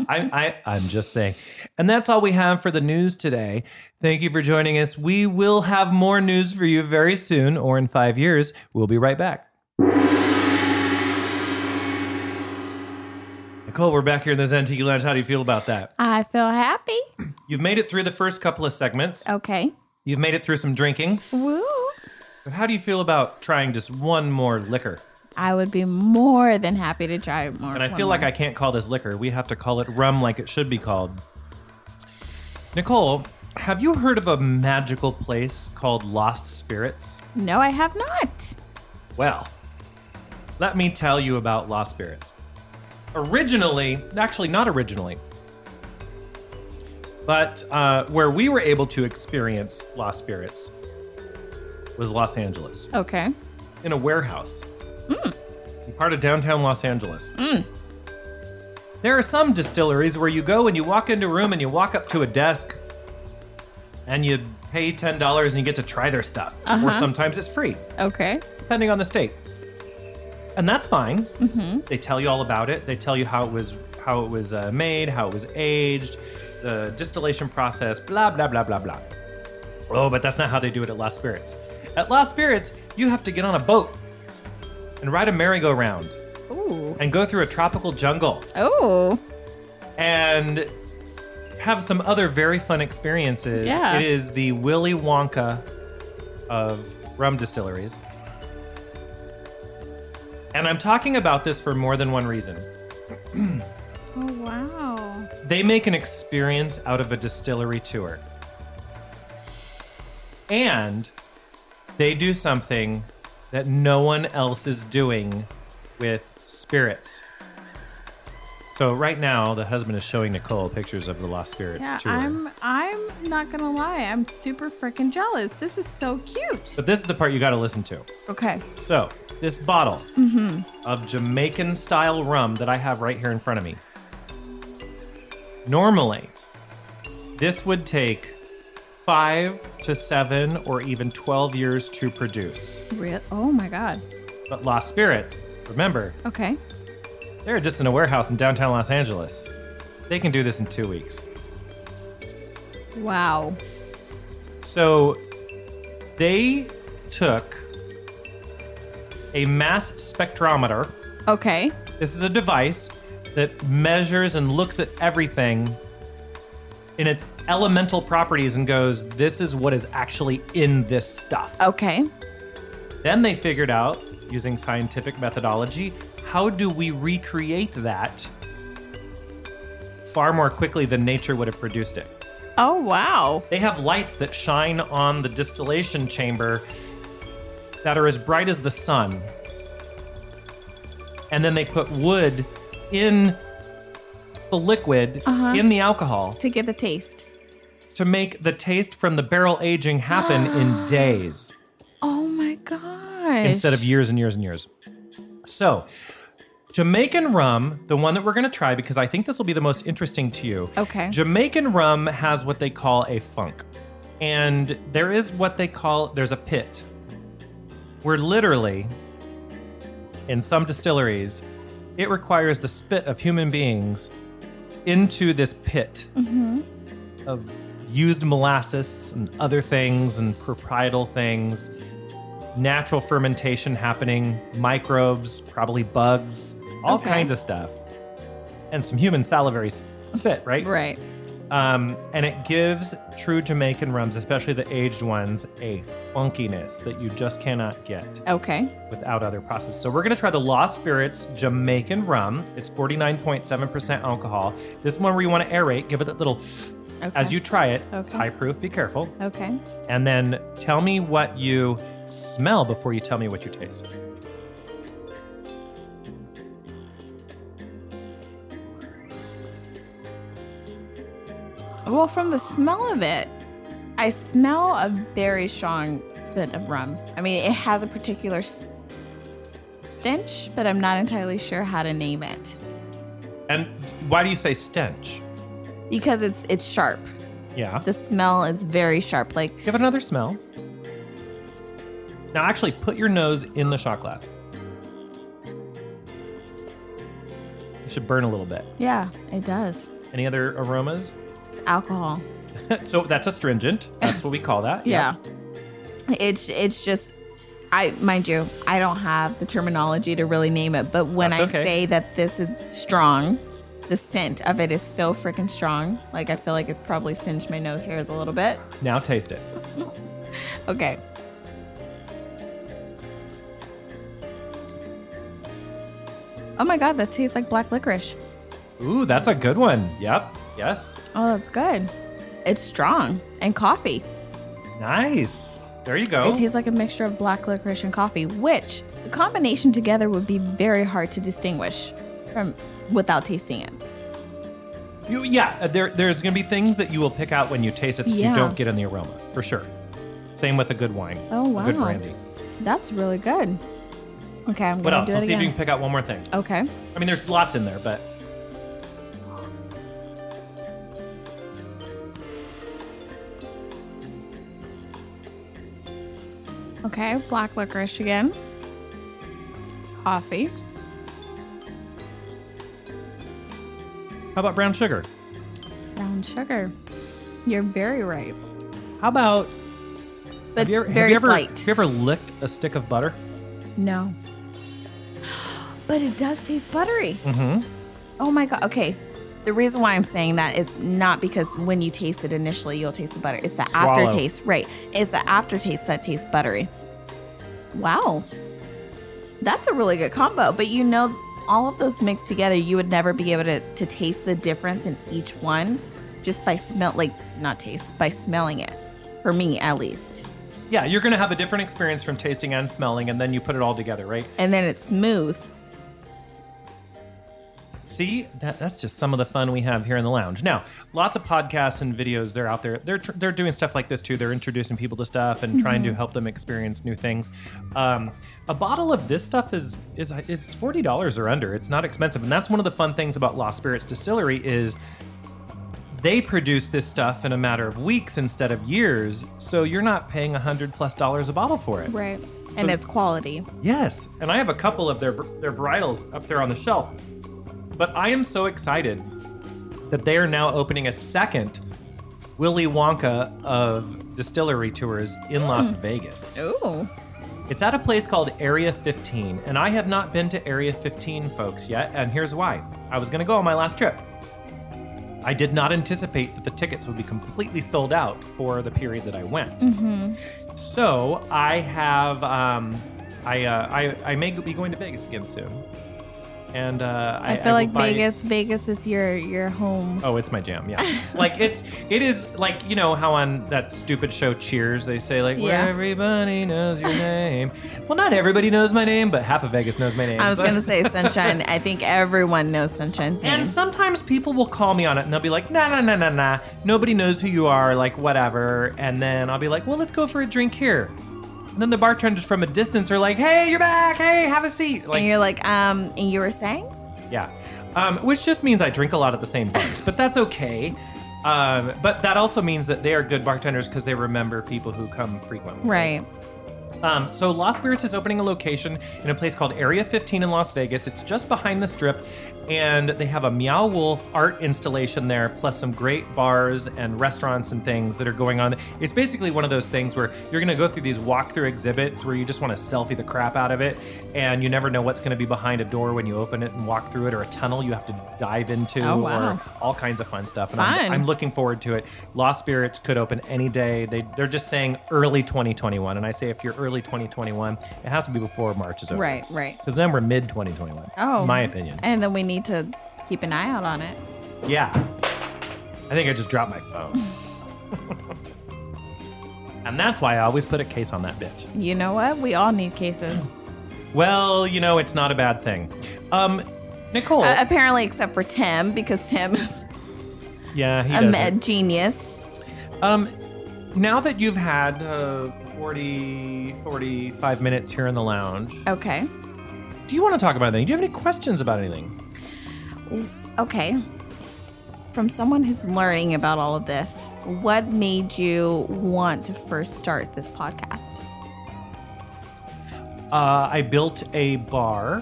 S1: I, I'm just saying. And that's all we have for the news today. Thank you for joining us. We will have more news for you very soon, or in five years. We'll be right back. Nicole, we're back here in the Zen Tiki Lounge. How do you feel about that?
S2: I feel happy.
S1: You've made it through the first couple of segments.
S2: Okay.
S1: You've made it through some drinking.
S2: Woo.
S1: But how do you feel about trying just one more liquor?
S2: I would be more than happy to try more.
S1: And I feel like I can't call this liquor. We have to call it rum like it should be called. Nicole, have you heard of a magical place called Lost Spirits?
S2: No, I have not.
S1: Well, let me tell you about Lost Spirits. Originally, actually, not originally, but uh, where we were able to experience Lost Spirits was Los Angeles
S2: Okay.
S1: in a warehouse mm. in part of downtown Los Angeles. Mm. There are some distilleries where you go and you walk into a room and you walk up to a desk and you pay $10 and you get to try their stuff. Or uh-huh. sometimes it's free,
S2: Okay.
S1: depending on the state. And that's fine. They tell you all about it. They tell you how it was how it was uh, made, how it was aged, the distillation process, blah blah blah blah blah. Oh, but that's not how they do it at Lost Spirits. At Lost Spirits, you have to get on a boat and ride a merry-go-round
S2: Ooh.
S1: and go through a tropical jungle
S2: Oh.
S1: and have some other very fun experiences.
S2: Yeah.
S1: It is the Willy Wonka of rum distilleries. And I'm talking about this for more than one reason.
S2: Oh wow.
S1: They make an experience out of a distillery tour. And they do something that no one else is doing with spirits. So right now, the husband is showing Nicole pictures of the Lost Spirits
S4: Yeah,
S1: tour.
S4: I'm I'm not gonna lie, I'm super freaking jealous. This is so cute.
S1: But this is the part you got to listen to.
S4: Okay.
S1: So, this bottle mm-hmm. of Jamaican style rum that I have right here in front of me. Normally, this would take five to seven or even 12 years to produce.
S2: Real? Oh my god.
S1: But Lost Spirits, remember,
S2: Okay.
S1: They're just in a warehouse in downtown Los Angeles. They can do this in two weeks.
S2: Wow.
S1: So they took a mass spectrometer.
S2: Okay.
S1: This is a device that measures and looks at everything in its elemental properties and goes, this is what is actually in this stuff.
S2: Okay.
S1: Then they figured out, using scientific methodology, how do we recreate that far more quickly than nature would have produced it?
S2: Oh wow.
S1: They have lights that shine on the distillation chamber that are as bright as the sun. and then they put wood in the liquid
S2: Uh-huh.
S1: in the alcohol
S2: To get the taste.
S1: to make the taste from the barrel aging happen in days
S2: Oh my gosh.
S1: instead of years and years and years. So, Jamaican rum, the one that we're going to try because I think this will be the most interesting to you.
S2: Okay.
S1: Jamaican rum has what they call a funk. And there is what they call there's a pit. Where literally in some distilleries it requires the spit of human beings into this pit mm-hmm. of used molasses and other things and proprietal things natural fermentation happening, microbes, probably bugs, all
S2: Okay.
S1: kinds of stuff, and some human salivary spit, right?
S2: Right.
S1: Um, and it gives true Jamaican rums, especially the aged ones, a funkiness that you just cannot get
S2: Okay.
S1: without other processes. So we're gonna try the Lost Spirits Jamaican rum. It's 49.7% alcohol. This one where you want to aerate, give it that little
S2: Okay.
S1: as you try it.
S2: Okay.
S1: It's high proof, be careful.
S2: Okay.
S1: And then tell me what you smell before you tell me what you taste.
S2: Well, from the smell of it, I smell a very strong scent of rum. I mean, it has a particular stench, but I'm not entirely sure how to name it
S1: And why do you say stench?
S2: because it's it's sharp.
S1: Yeah.
S2: The smell is very sharp. Like
S1: Give it another smell. Now, actually, put your nose in the shot glass. It should burn a little bit.
S2: yeah, it does.
S1: Any other aromas?
S2: Alcohol.
S1: so that's astringent. That's what we call that.
S2: Yeah. It's it's just I mind you, I don't have the terminology to really name it, but when
S1: That's
S2: I
S1: okay.
S2: say that this is strong, the scent of it is so freaking strong. Like I feel like it's probably singed my nose hairs a little bit.
S1: Now taste it.
S2: Okay. Oh my god, that tastes like black licorice.
S1: Ooh, that's a good one. Yep. Yes.
S2: Oh, that's good. It's strong and coffee.
S1: Nice. There you go.
S2: It tastes like a mixture of black licorice and coffee, which the combination together would be very hard to distinguish from without tasting it.
S1: You, yeah, uh, there, there's going to be things that you will pick out when you taste it that
S2: Yeah.
S1: you don't get in the aroma, for sure. Same with a good wine.
S2: Oh,
S1: A good
S2: wow.
S1: brandy.
S2: That's really good. Okay, I'm
S1: What
S2: gonna do else?
S1: Let's
S2: it
S1: see if you can pick out one more thing.
S2: Okay.
S1: I mean, there's lots in there, but
S2: Okay, black licorice again. Coffee.
S1: how about brown sugar?
S2: Brown sugar. You're very right.
S1: How about
S2: But
S1: have you ever,
S2: it's
S1: have
S2: very
S1: you ever. Have you ever licked a stick of butter?
S2: No. But it does taste buttery.
S1: Mm-hmm.
S2: Oh my god. Okay. The reason why I'm saying that is not because when you taste it initially you'll taste the butter. It's the
S1: Swallow.
S2: aftertaste. Right. It's the aftertaste that tastes buttery. Wow. That's a really good combo. But you know, all of those mixed together, you would never be able to, to taste the difference in each one just by smell like not taste, by smelling it. For me at least.
S1: Yeah, you're going to have a different experience from tasting and smelling, and then you put it all together, right?
S2: And then it's smooth.
S1: See, that, that's just some of the fun we have here in the lounge. Now, lots of podcasts and videos they're out there. They're tr- they're doing stuff like this too. They're introducing people to stuff and trying to help them experience new things. Um, a bottle of this stuff is is is forty dollars or under. It's not expensive, and that's one of the fun things about Lost Spirits Distillery is they produce this stuff in a matter of weeks instead of years. So you're not paying a hundred plus dollars a bottle for it.
S2: Right. And it's quality.
S1: Yes, and I have a couple of their their varietals up there on the shelf. But I am so excited that they are now opening a second Willy Wonka of distillery tours in Las Vegas.
S2: Ooh.
S1: It's at a place called Area 15, and I have not been to Area 15, folks, yet. And here's why: I was going to go on my last trip. I did not anticipate that the tickets would be completely sold out for the period that I went. Mm-hmm. So I have, um, I, uh, I, I may be going to Vegas again soon. And uh,
S2: I feel like
S1: buy-
S2: Vegas. Vegas is your your home.
S1: Oh, it's my jam. Yeah, like it's it is like you know how on that stupid show Cheers they say like
S2: Yeah.
S1: where everybody knows your name. well, not everybody knows my name, but half of Vegas knows my name.
S2: I was
S1: So-
S2: gonna say Sunshine. I think everyone knows Sunshine's name.
S1: And sometimes people will call me on it and they'll be like, nah, nah, nah, nah, nah. Nobody knows who you are, like, whatever. And then I'll be like, well, let's go for a drink here. And then the bartenders from a distance are like, hey, you're back. Hey, have a seat. Like,
S2: and you're like, um, and you were saying?
S1: yeah. Um, which just means I drink a lot at the same bars, but that's okay. Um, but that also means that they are good bartenders because they remember people who come frequently.
S2: Right.
S1: Um, so Lost Spirits is opening a location in a place called Area 15 in Las Vegas. It's just behind the strip, and they have a Meow Wolf art installation there, plus some great bars and restaurants and things that are going on. It's basically one of those things where you're going to go through these walkthrough exhibits where you just want to selfie the crap out of it, and you never know what's going to be behind a door when you open it and walk through it, or a tunnel you have to dive into,
S2: Oh, wow.
S1: or all kinds of fun stuff. And
S2: Fun.
S1: I'm, I'm looking forward to it. Lost Spirits could open any day. They they're just saying early 2021, and I say if you're early 2021, it has to be before March is over.
S2: Right, right.
S1: Because then we're mid 2021.
S2: Oh.
S1: my opinion.
S2: And then we need to keep an eye out on it.
S1: Yeah. I think I just dropped my phone. and that's why I always put a case on that bitch.
S2: You know what? We all need cases.
S1: Well, you know, it's not a bad thing. Um, Nicole.
S2: Uh, apparently, except for Tim, because Tim is
S1: yeah, he
S2: a
S1: does.
S2: med genius.
S1: Um, now that you've had uh, 40, 45 minutes here in the lounge,
S2: Okay.
S1: do you want to talk about anything? Do you have any questions about anything?
S2: Okay. From someone who's learning about all of this, what made you want to first start this podcast?
S1: Uh, I built a bar.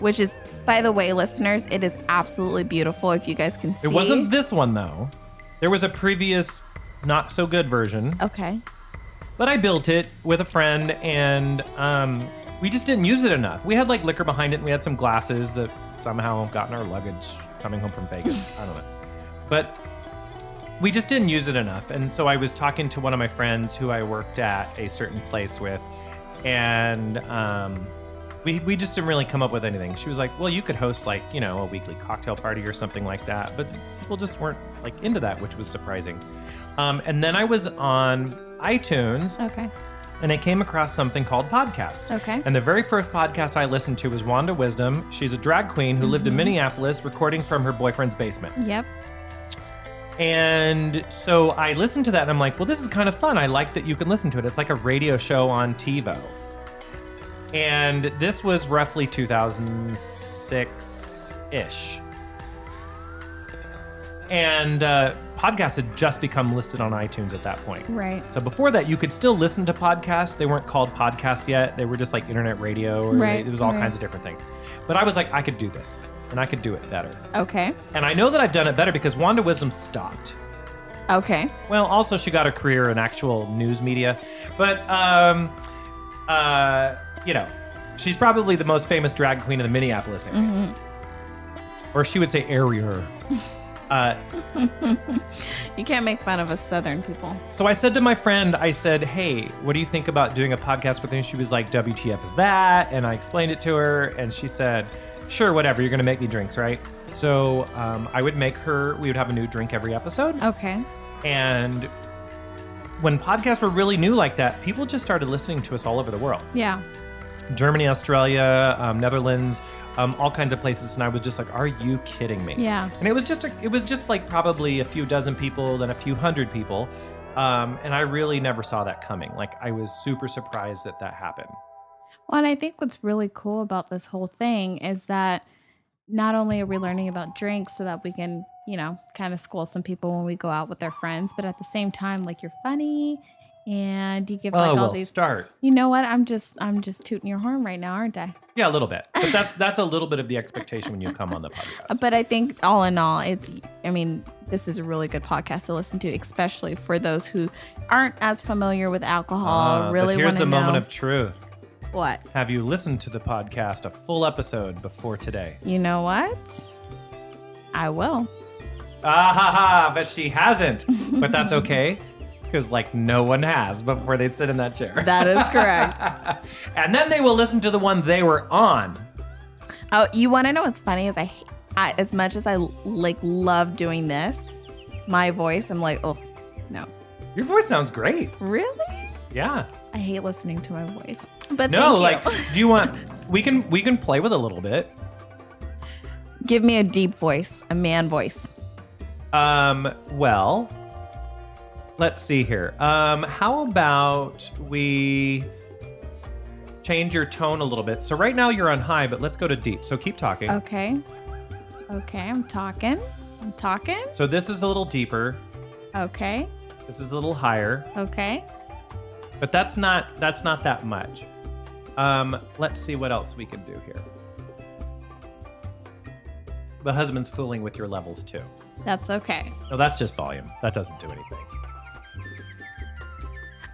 S2: Which is, by the way, listeners, it is absolutely beautiful. If you guys can see,
S1: It wasn't this one though. There was a previous, not so good version,
S2: Okay.
S1: but I built it with a friend, and um, we just didn't use it enough. We had like liquor behind it, and we had some glasses that somehow gotten our luggage coming home from Vegas. I don't know, but we just didn't use it enough. And so I was talking to one of my friends who I worked at a certain place with, and um, we, we just didn't really come up with anything. She was like, well, you could host like, you know, a weekly cocktail party or something like that. But people just weren't like into that, which was surprising. Um, and then I was on iTunes
S2: Okay.
S1: And I came across something called podcasts.
S2: Okay.
S1: And the very first podcast I listened to was Wanda Wisdom. She's a drag queen who lived in Minneapolis recording from her boyfriend's basement.
S2: Yep.
S1: And so I listened to that and I'm like, well, this is kind of fun. I like that you can listen to it. It's like a radio show on TiVo. And this was roughly 2006 ish. And uh, podcasts had just become listed on iTunes at that point.
S2: Right.
S1: So before that, you could still listen to podcasts. They weren't called podcasts yet. They were just like internet radio, or
S2: Right,
S1: it was all
S2: right.
S1: kinds of different things. But I was like, I could do this, and I could do it better.
S2: Okay.
S1: And I know that I've done it better because Wanda Wisdom stopped.
S2: Okay.
S1: Well, also she got a career in actual news media, but um, uh, you know, she's probably the most famous drag queen in the Minneapolis area,
S2: Mm-hmm.
S1: or she would say area. uh,
S2: You can't make fun of us Southern people.
S1: so I said to my friend, I said, "Hey, what do you think about doing a podcast with me?" She was like, "WTF is that?" And I explained it to her, and she said, "Sure, whatever. You're gonna make me drinks, right?" So um, I would make her. We would have a new drink every episode.
S2: Okay.
S1: And when podcasts were really new like that, people just started listening to us all over the world
S2: Yeah.
S1: Germany, Australia, um, Netherlands, um, all kinds of places. And I was just like, are you kidding me?
S2: Yeah.
S1: And it was just, a, it was just like probably a few dozen people, then a few hundred people. Um, and I really never saw that coming. Like, I was super surprised that that happened.
S2: Well, and I think what's really cool about this whole thing is that not only are we learning about drinks so that we can, you know, kind of school some people when we go out with our friends, but at the same time, like you're funny and you give like
S1: oh,
S2: all
S1: well,
S2: these.
S1: start.
S2: You know what? I'm just, I'm just tooting your horn right now, aren't I?
S1: Yeah, a little bit. But that's that's a little bit of the expectation when you come on the podcast.
S2: But I think all in all, it's, I mean, this is a really good podcast to listen to, especially for those who aren't as familiar with alcohol.
S1: Uh,
S2: really
S1: here's the
S2: know
S1: moment of truth.
S2: what?
S1: Have you listened to the podcast, a full episode before today?
S2: You know what? I will.
S1: Ah ha ha, but she hasn't. But that's okay. Because, like, no one has before they sit in that chair.
S2: That is correct.
S1: and then they will listen to the one they were on.
S2: Oh, you want to know what's funny? Is I, I as much as I like love doing this, my voice, I'm like, oh, no,
S1: Your voice sounds great.
S2: really?
S1: Yeah.
S2: I hate listening to my voice. But
S1: No, like, do you want? We can we can play with a little bit.
S2: give me a deep voice, a man voice.
S1: Um. Well, let's see here. Um. How about we change your tone a little bit? So right now you're on high, but let's go to deep. So keep talking.
S2: Okay. Okay, I'm talking. I'm talking.
S1: So this is a little deeper.
S2: Okay.
S1: This is a little higher,
S2: Okay.
S1: but that's not that's not that much. Um. Let's see what else we can do here. The husband's fooling with your levels too.
S2: That's okay.
S1: No, that's just volume. That doesn't do anything.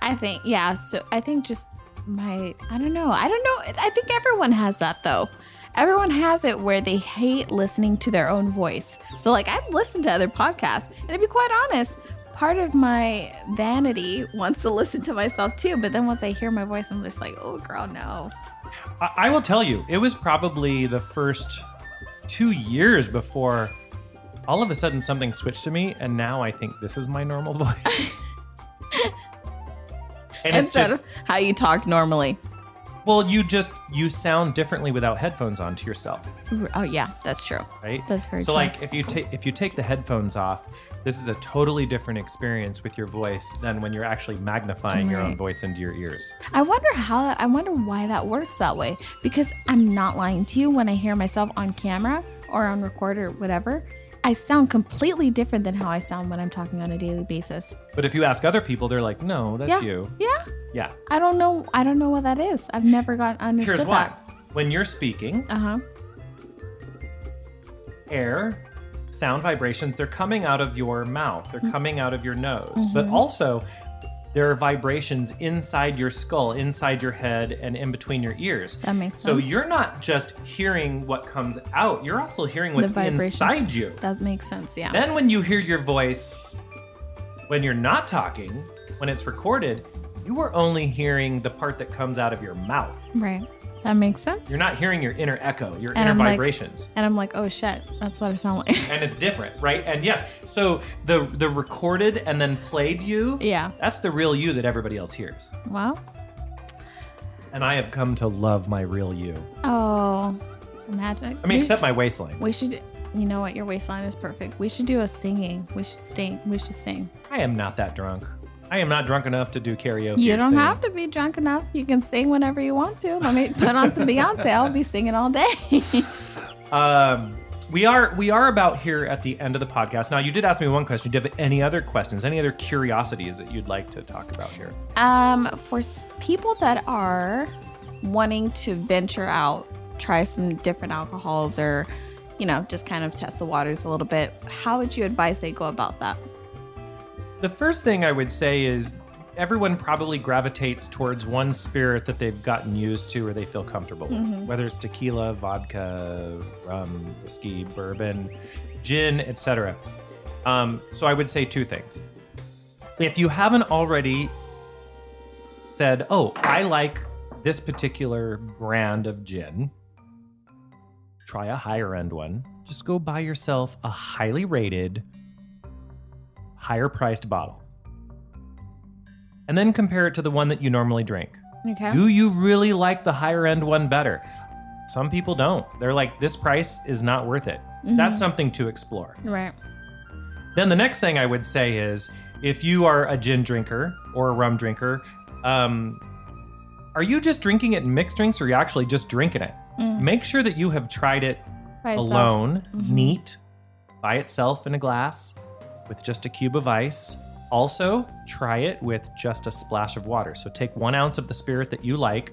S2: I think, yeah. So I think just my, I don't know. I don't know. I think everyone has that though. Everyone has it where they hate listening to their own voice. So, like, I've listened to other podcasts, and to be quite honest, part of my vanity wants to listen to myself too. But then once I hear my voice, I'm just like, oh, girl, no.
S1: I, I will tell you, it was probably the first two years before all of a sudden something switched to me, and now I think this is my normal voice. and
S2: Instead
S1: just,
S2: of how you talk normally.
S1: well, you just you sound differently without headphones on to yourself,
S2: Oh, yeah, that's true.
S1: right?
S2: That's very
S1: so
S2: true.
S1: So like if you take if you take the headphones off, this is a totally different experience with your voice than when you're actually magnifying your own voice into your ears.
S2: I wonder how that, I wonder why that works that way. Because I'm not lying to you when I hear myself on camera or on record or whatever. I sound completely different than how I sound when I'm talking on a daily basis.
S1: But if you ask other people, they're like, "No, that's
S2: yeah.
S1: you."
S2: Yeah.
S1: Yeah.
S2: I don't know. I don't know what that is. I've never gotten understood
S1: Here's why.
S2: that.
S1: When you're speaking,
S2: Uh huh.
S1: air, sound vibrations, they're coming out of your mouth,
S2: Mm-hmm.
S1: they're coming out of your nose. But also, there are vibrations inside your skull, inside your head, and in between your ears.
S2: That makes
S1: So
S2: sense.
S1: you're not just hearing what comes out, you're also hearing what's inside you.
S2: That makes sense. Yeah.
S1: Then when you hear your voice when you're not talking, when it's recorded, you are only hearing the part that comes out of your mouth.
S2: right. That makes sense.
S1: You're not hearing your inner echo, your
S2: And
S1: inner
S2: I'm like-
S1: vibrations.
S2: and I'm like, oh shit, that's what I sound like.
S1: and it's different, right? And yes, so the the recorded and then played you,
S2: yeah.
S1: that's the real you that everybody else hears.
S2: Well.
S1: And I have come to love my real you.
S2: Oh. magic.
S1: I mean, except my waistline.
S2: We should. You know what? Your waistline is perfect. We should do a singing. We should sing. We should sing.
S1: I am not that drunk. I am not drunk enough to do karaoke.
S2: You don't have to be drunk enough. You can sing whenever you want to. Let me put on some Beyonce. I'll be singing all day.
S1: Um, we are we are about here at the end of the podcast. Now, you did ask me one question. Do you have any other questions? Any other curiosities that you'd like to talk about here?
S2: um, for s- people that are wanting to venture out, try some different alcohols, or you know, just kind of test the waters a little bit. How would you advise they go about that?
S1: The first thing I would say is everyone probably gravitates towards one spirit that they've gotten used to or they feel comfortable with, whether it's tequila, vodka, rum, whiskey, bourbon, gin, etc. Um, so I would say two things. If you haven't already said, "Oh, I like this particular brand of gin," try a higher end one. Just go buy yourself a highly rated higher priced bottle. And then compare it to the one that you normally drink.
S2: Okay.
S1: Do you really like the higher end one better? Some people don't. They're like, this price is not worth it. Mm-hmm. That's something to explore.
S2: Right.
S1: Then the next thing I would say is if you are a gin drinker or a rum drinker, um, are you just drinking it in mixed drinks or are you actually just drinking it? Mm. Make sure that you have tried it alone, mm-hmm. neat, by itself in a glass, with just a cube of ice. Also, try it with just a splash of water. So take one ounce of the spirit that you like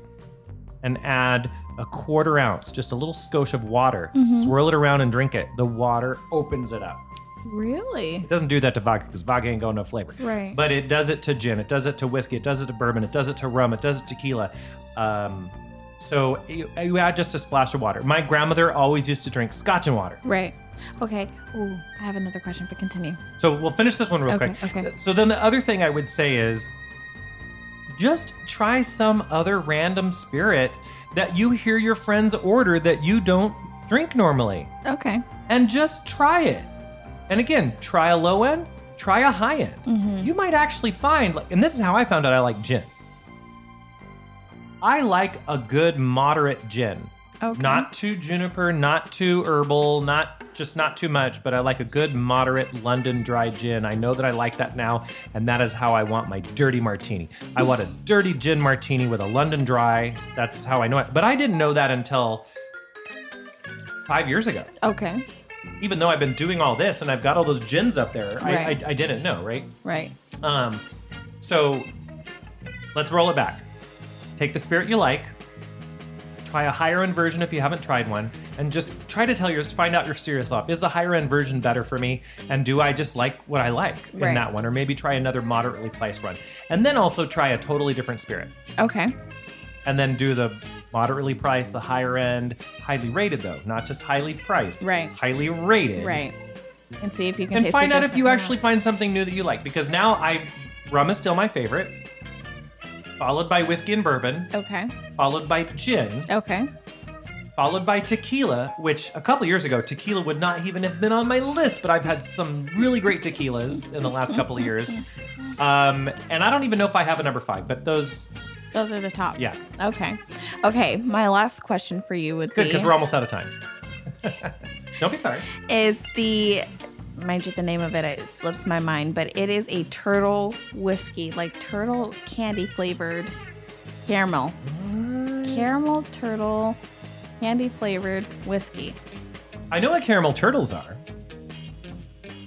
S1: and add a quarter ounce, just a little skosh of water. Swirl it around and drink it. The water opens it up.
S2: Really?
S1: It doesn't do that to vodka because vodka ain't got no flavor.
S2: Right.
S1: But it does it to gin. It does it to whiskey. It does it to bourbon. It does it to rum. It does it to tequila. Um, so you, you add just a splash of water. My grandmother always used to drink scotch and water.
S2: Right. Okay. Ooh, I have another question, but continue.
S1: So we'll finish this one real
S2: Okay,
S1: quick.
S2: okay.
S1: So then the other thing I would say is just try some other random spirit that you hear your friends order that you don't drink normally
S2: Okay.
S1: and just try it. And again, try a low end, try a high end. Mm-hmm. You might actually find, like, and this is how I found out I like gin. I like a good moderate gin.
S4: Okay.
S1: Not too juniper, not too herbal, not just not too much, but I like a good moderate London dry gin. I know that I like that now, and that is how I want my dirty martini. I want a dirty gin martini with a London dry. That's how I know it. But I didn't know that until five years ago
S2: Okay.
S1: even though I've been doing all this and I've got all those gins up there, I, I, I didn't know, right?
S2: Right.
S1: Um, so let's roll it back. Take the spirit you like, try a higher end version if you haven't tried one, and just try to tell your find out your serious off. Is the higher end version better for me? And do I just like what I like in
S2: Right.
S1: that one? Or maybe try another moderately priced one. And then also try a totally different spirit.
S2: Okay.
S1: And then do the moderately priced, the higher end, highly rated though, not just highly priced.
S2: Right.
S1: Highly rated
S2: Right. And see if you can
S1: and
S2: taste
S1: find out if you actually find something new that you like. Because now I rum is still my favorite, followed by whiskey and bourbon,
S2: Okay.
S1: followed by gin,
S2: Okay.
S1: followed by tequila. Which a couple years ago, tequila would not even have been on my list, but I've had some really great tequilas in the last couple of years. Um, and I don't even know if I have a number five, but those,
S2: Those are the top.
S1: yeah,
S2: Okay. Okay. My last question for you would
S1: good
S2: be
S1: because we're almost out of time. don't be sorry.
S2: is the mind you the name of it it slips my mind but it is a turtle whiskey like turtle candy flavored caramel caramel turtle candy flavored whiskey
S1: I know what caramel turtles are.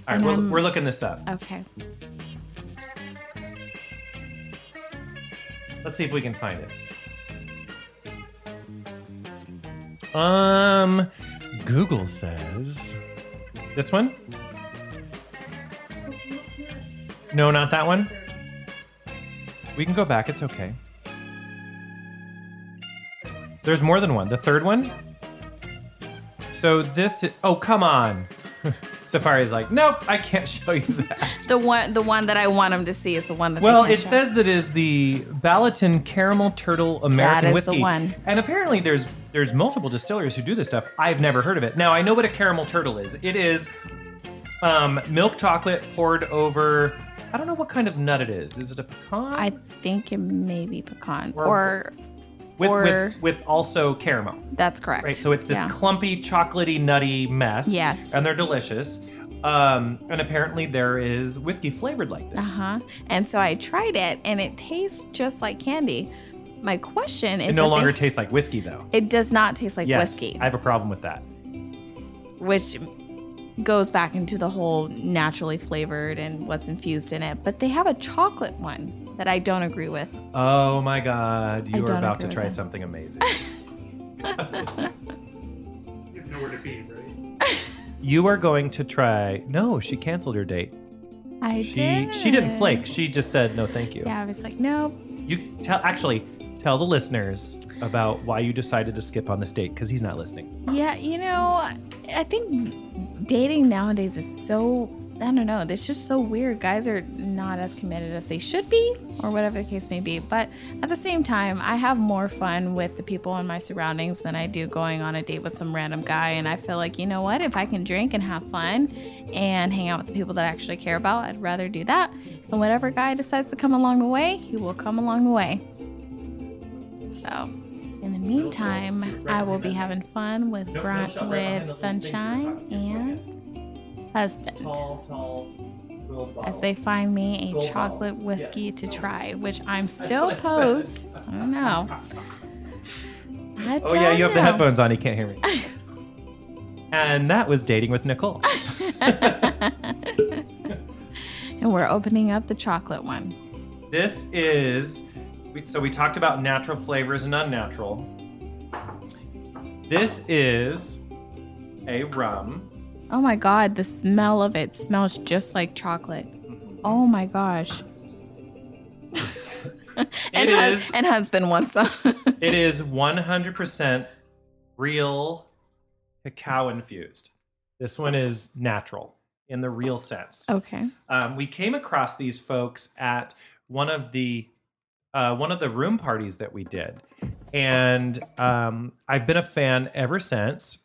S1: All right, we're, we're looking this up.
S2: okay
S1: Let's see if we can find it. Um, Google says this one. No, not that one. We can go back. It's okay. There's more than one. The third one. So this. i- oh, come on. Safari's like, nope, I can't show you that.
S2: the one the one that i want them to see is the one that
S1: Well, it
S2: show.
S1: says that is the Ballotin Caramel Turtle American
S2: is the one.
S1: and apparently there's there's multiple distilleries who do this stuff. I've never heard of it. Now I know what a caramel turtle is. It is um, milk chocolate poured over. I don't know what kind of nut it is. Is it a pecan?
S2: i think it may be pecan
S1: Or-
S2: or,
S1: with,
S2: or-
S1: with with also caramel.
S2: that's correct
S1: Right, so it's this
S2: yeah.
S1: clumpy, chocolatey, nutty mess.
S2: Yes.
S1: and they're delicious. Um, and apparently there is whiskey flavored like this.
S2: uh-huh and so i tried it and it tastes just like candy my question is
S1: It no longer
S2: they-
S1: tastes like whiskey though.
S2: it does not taste like
S1: Yes,
S2: whiskey
S1: I have a problem with that.
S2: which goes back into the whole naturally flavored and what's infused in it. But they have a chocolate one that I don't agree with.
S1: Oh my god, you are about to
S2: agree with
S1: try
S2: that.
S1: something amazing.
S5: You have nowhere to be, right?
S1: you are going to try. No, she canceled her date.
S2: I
S1: She
S2: did.
S1: she didn't flake. She just said no, thank you.
S2: Yeah, I was like, nope.
S1: You tell actually tell the listeners about why you decided to skip on this date because he's not listening.
S2: Yeah, you know, I think dating nowadays is so I don't know. It's just so weird. Guys are not as committed as they should be, or whatever the case may be. But at the same time, I have more fun with the people in my surroundings than I do going on a date with some random guy. And I feel like, you know what? If I can drink and have fun and hang out with the people that I actually care about, I'd rather do that. And whatever guy decides to come along the way, he will come along the way. So, in the meantime, I will be having fun with
S1: Nope,
S2: Bron-
S1: no shot right behind
S2: with
S1: the thing you were
S2: Sunshine and husband
S1: Tall, tall, gold
S2: as they find me a chocolate whiskey to try, which I'm still
S1: what I said.
S2: posed. Oh, oh, I don't know. I
S1: Oh yeah, you have the headphones on. You can't hear me. and that was dating with Nicole.
S2: And we're opening up the chocolate one.
S1: This is we- so we talked about natural flavors and unnatural. This is a rum.
S2: Oh my god, the smell of it smells just like chocolate. Oh my gosh. and,
S1: It
S2: hus-
S1: is-
S2: and husband wants some.
S1: It is 100% real cacao infused. This one is natural in the real sense.
S2: okay.
S1: Um, we came across these folks at one of the uh, one of the room parties that we did, and um, I've been a fan ever since.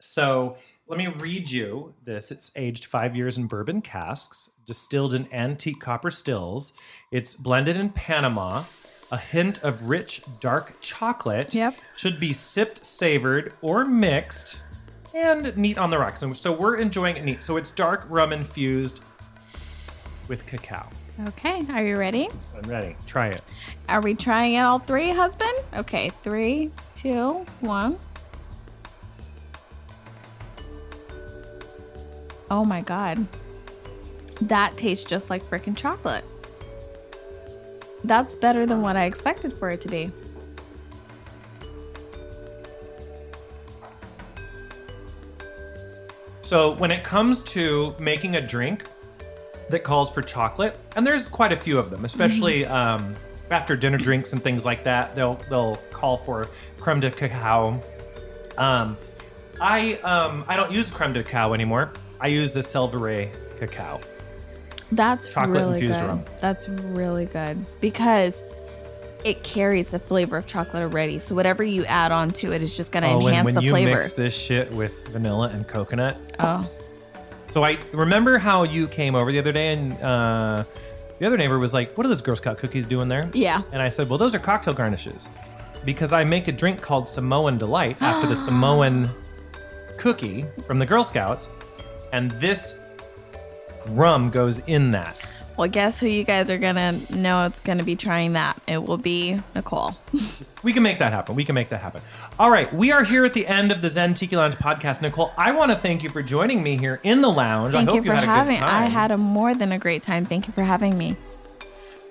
S1: So let me read you this. It's aged five years in bourbon casks, distilled in antique copper stills. It's blended in Panama. A hint of rich dark chocolate.
S2: Yep.
S1: Should be sipped, savored, or mixed, and neat on the rocks. And so we're enjoying it neat. So it's dark rum infused with cacao.
S2: Okay, are you ready?
S1: I'm ready. Try it.
S2: Are we trying it all three, husband? Okay, three, two, one. Oh my god. That tastes just like freaking chocolate. That's better than what I expected for it to be.
S1: So when it comes to making a drink that calls for chocolate, and there's quite a few of them, especially um, after dinner drinks and things like that, they'll they'll call for creme de cacao. Um, I um, I don't use creme de cacao anymore. I use the SelvaRey cacao.
S2: That's
S1: Chocolate
S2: really
S1: infused
S2: good.
S1: rum.
S2: That's really good because it carries the flavor of chocolate already. So whatever you add on to it is just going to
S1: Oh,
S2: enhance
S1: when
S2: the
S1: you
S2: flavor.
S1: mix this shit with vanilla and coconut.
S2: oh,
S1: So I remember how you came over the other day and uh, the other neighbor was like, "What are those Girl Scout cookies doing there?"
S2: Yeah.
S1: And I said, "Well, those are cocktail garnishes, because I make a drink called Samoan Delight after the Samoan cookie from the Girl Scouts, and this rum goes in that."
S2: Well, guess who you guys are going to know it's going to be trying that? It will be Nicole.
S1: We can make that happen. We can make that happen. All right, we are here at the end of the Zen Tiki Lounge podcast. Nicole, I want to thank you for joining me here in the lounge.
S2: Thank
S1: I hope
S2: you for
S1: had a
S2: having.
S1: good time.
S2: I had a more than a great time. Thank you for having me.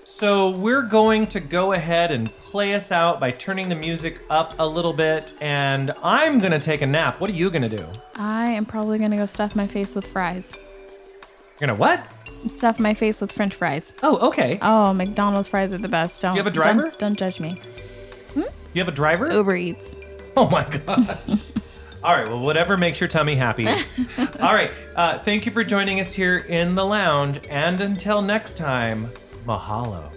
S1: So we're going to go ahead and play us out by turning the music up a little bit, and I'm gonna take a nap. What are you gonna do?
S2: I am probably going to go stuff my face with fries.
S1: You're gonna what?
S2: Stuff my face with French fries.
S1: Oh, okay.
S2: Oh, McDonald's fries are the best. Don't
S1: You have a driver?
S2: Don't, don't judge me.
S1: You have a driver?
S2: Uber Eats.
S1: Oh my gosh. All right, well, whatever makes your tummy happy. All right, uh, thank you for joining us here in the lounge, and until next time, mahalo.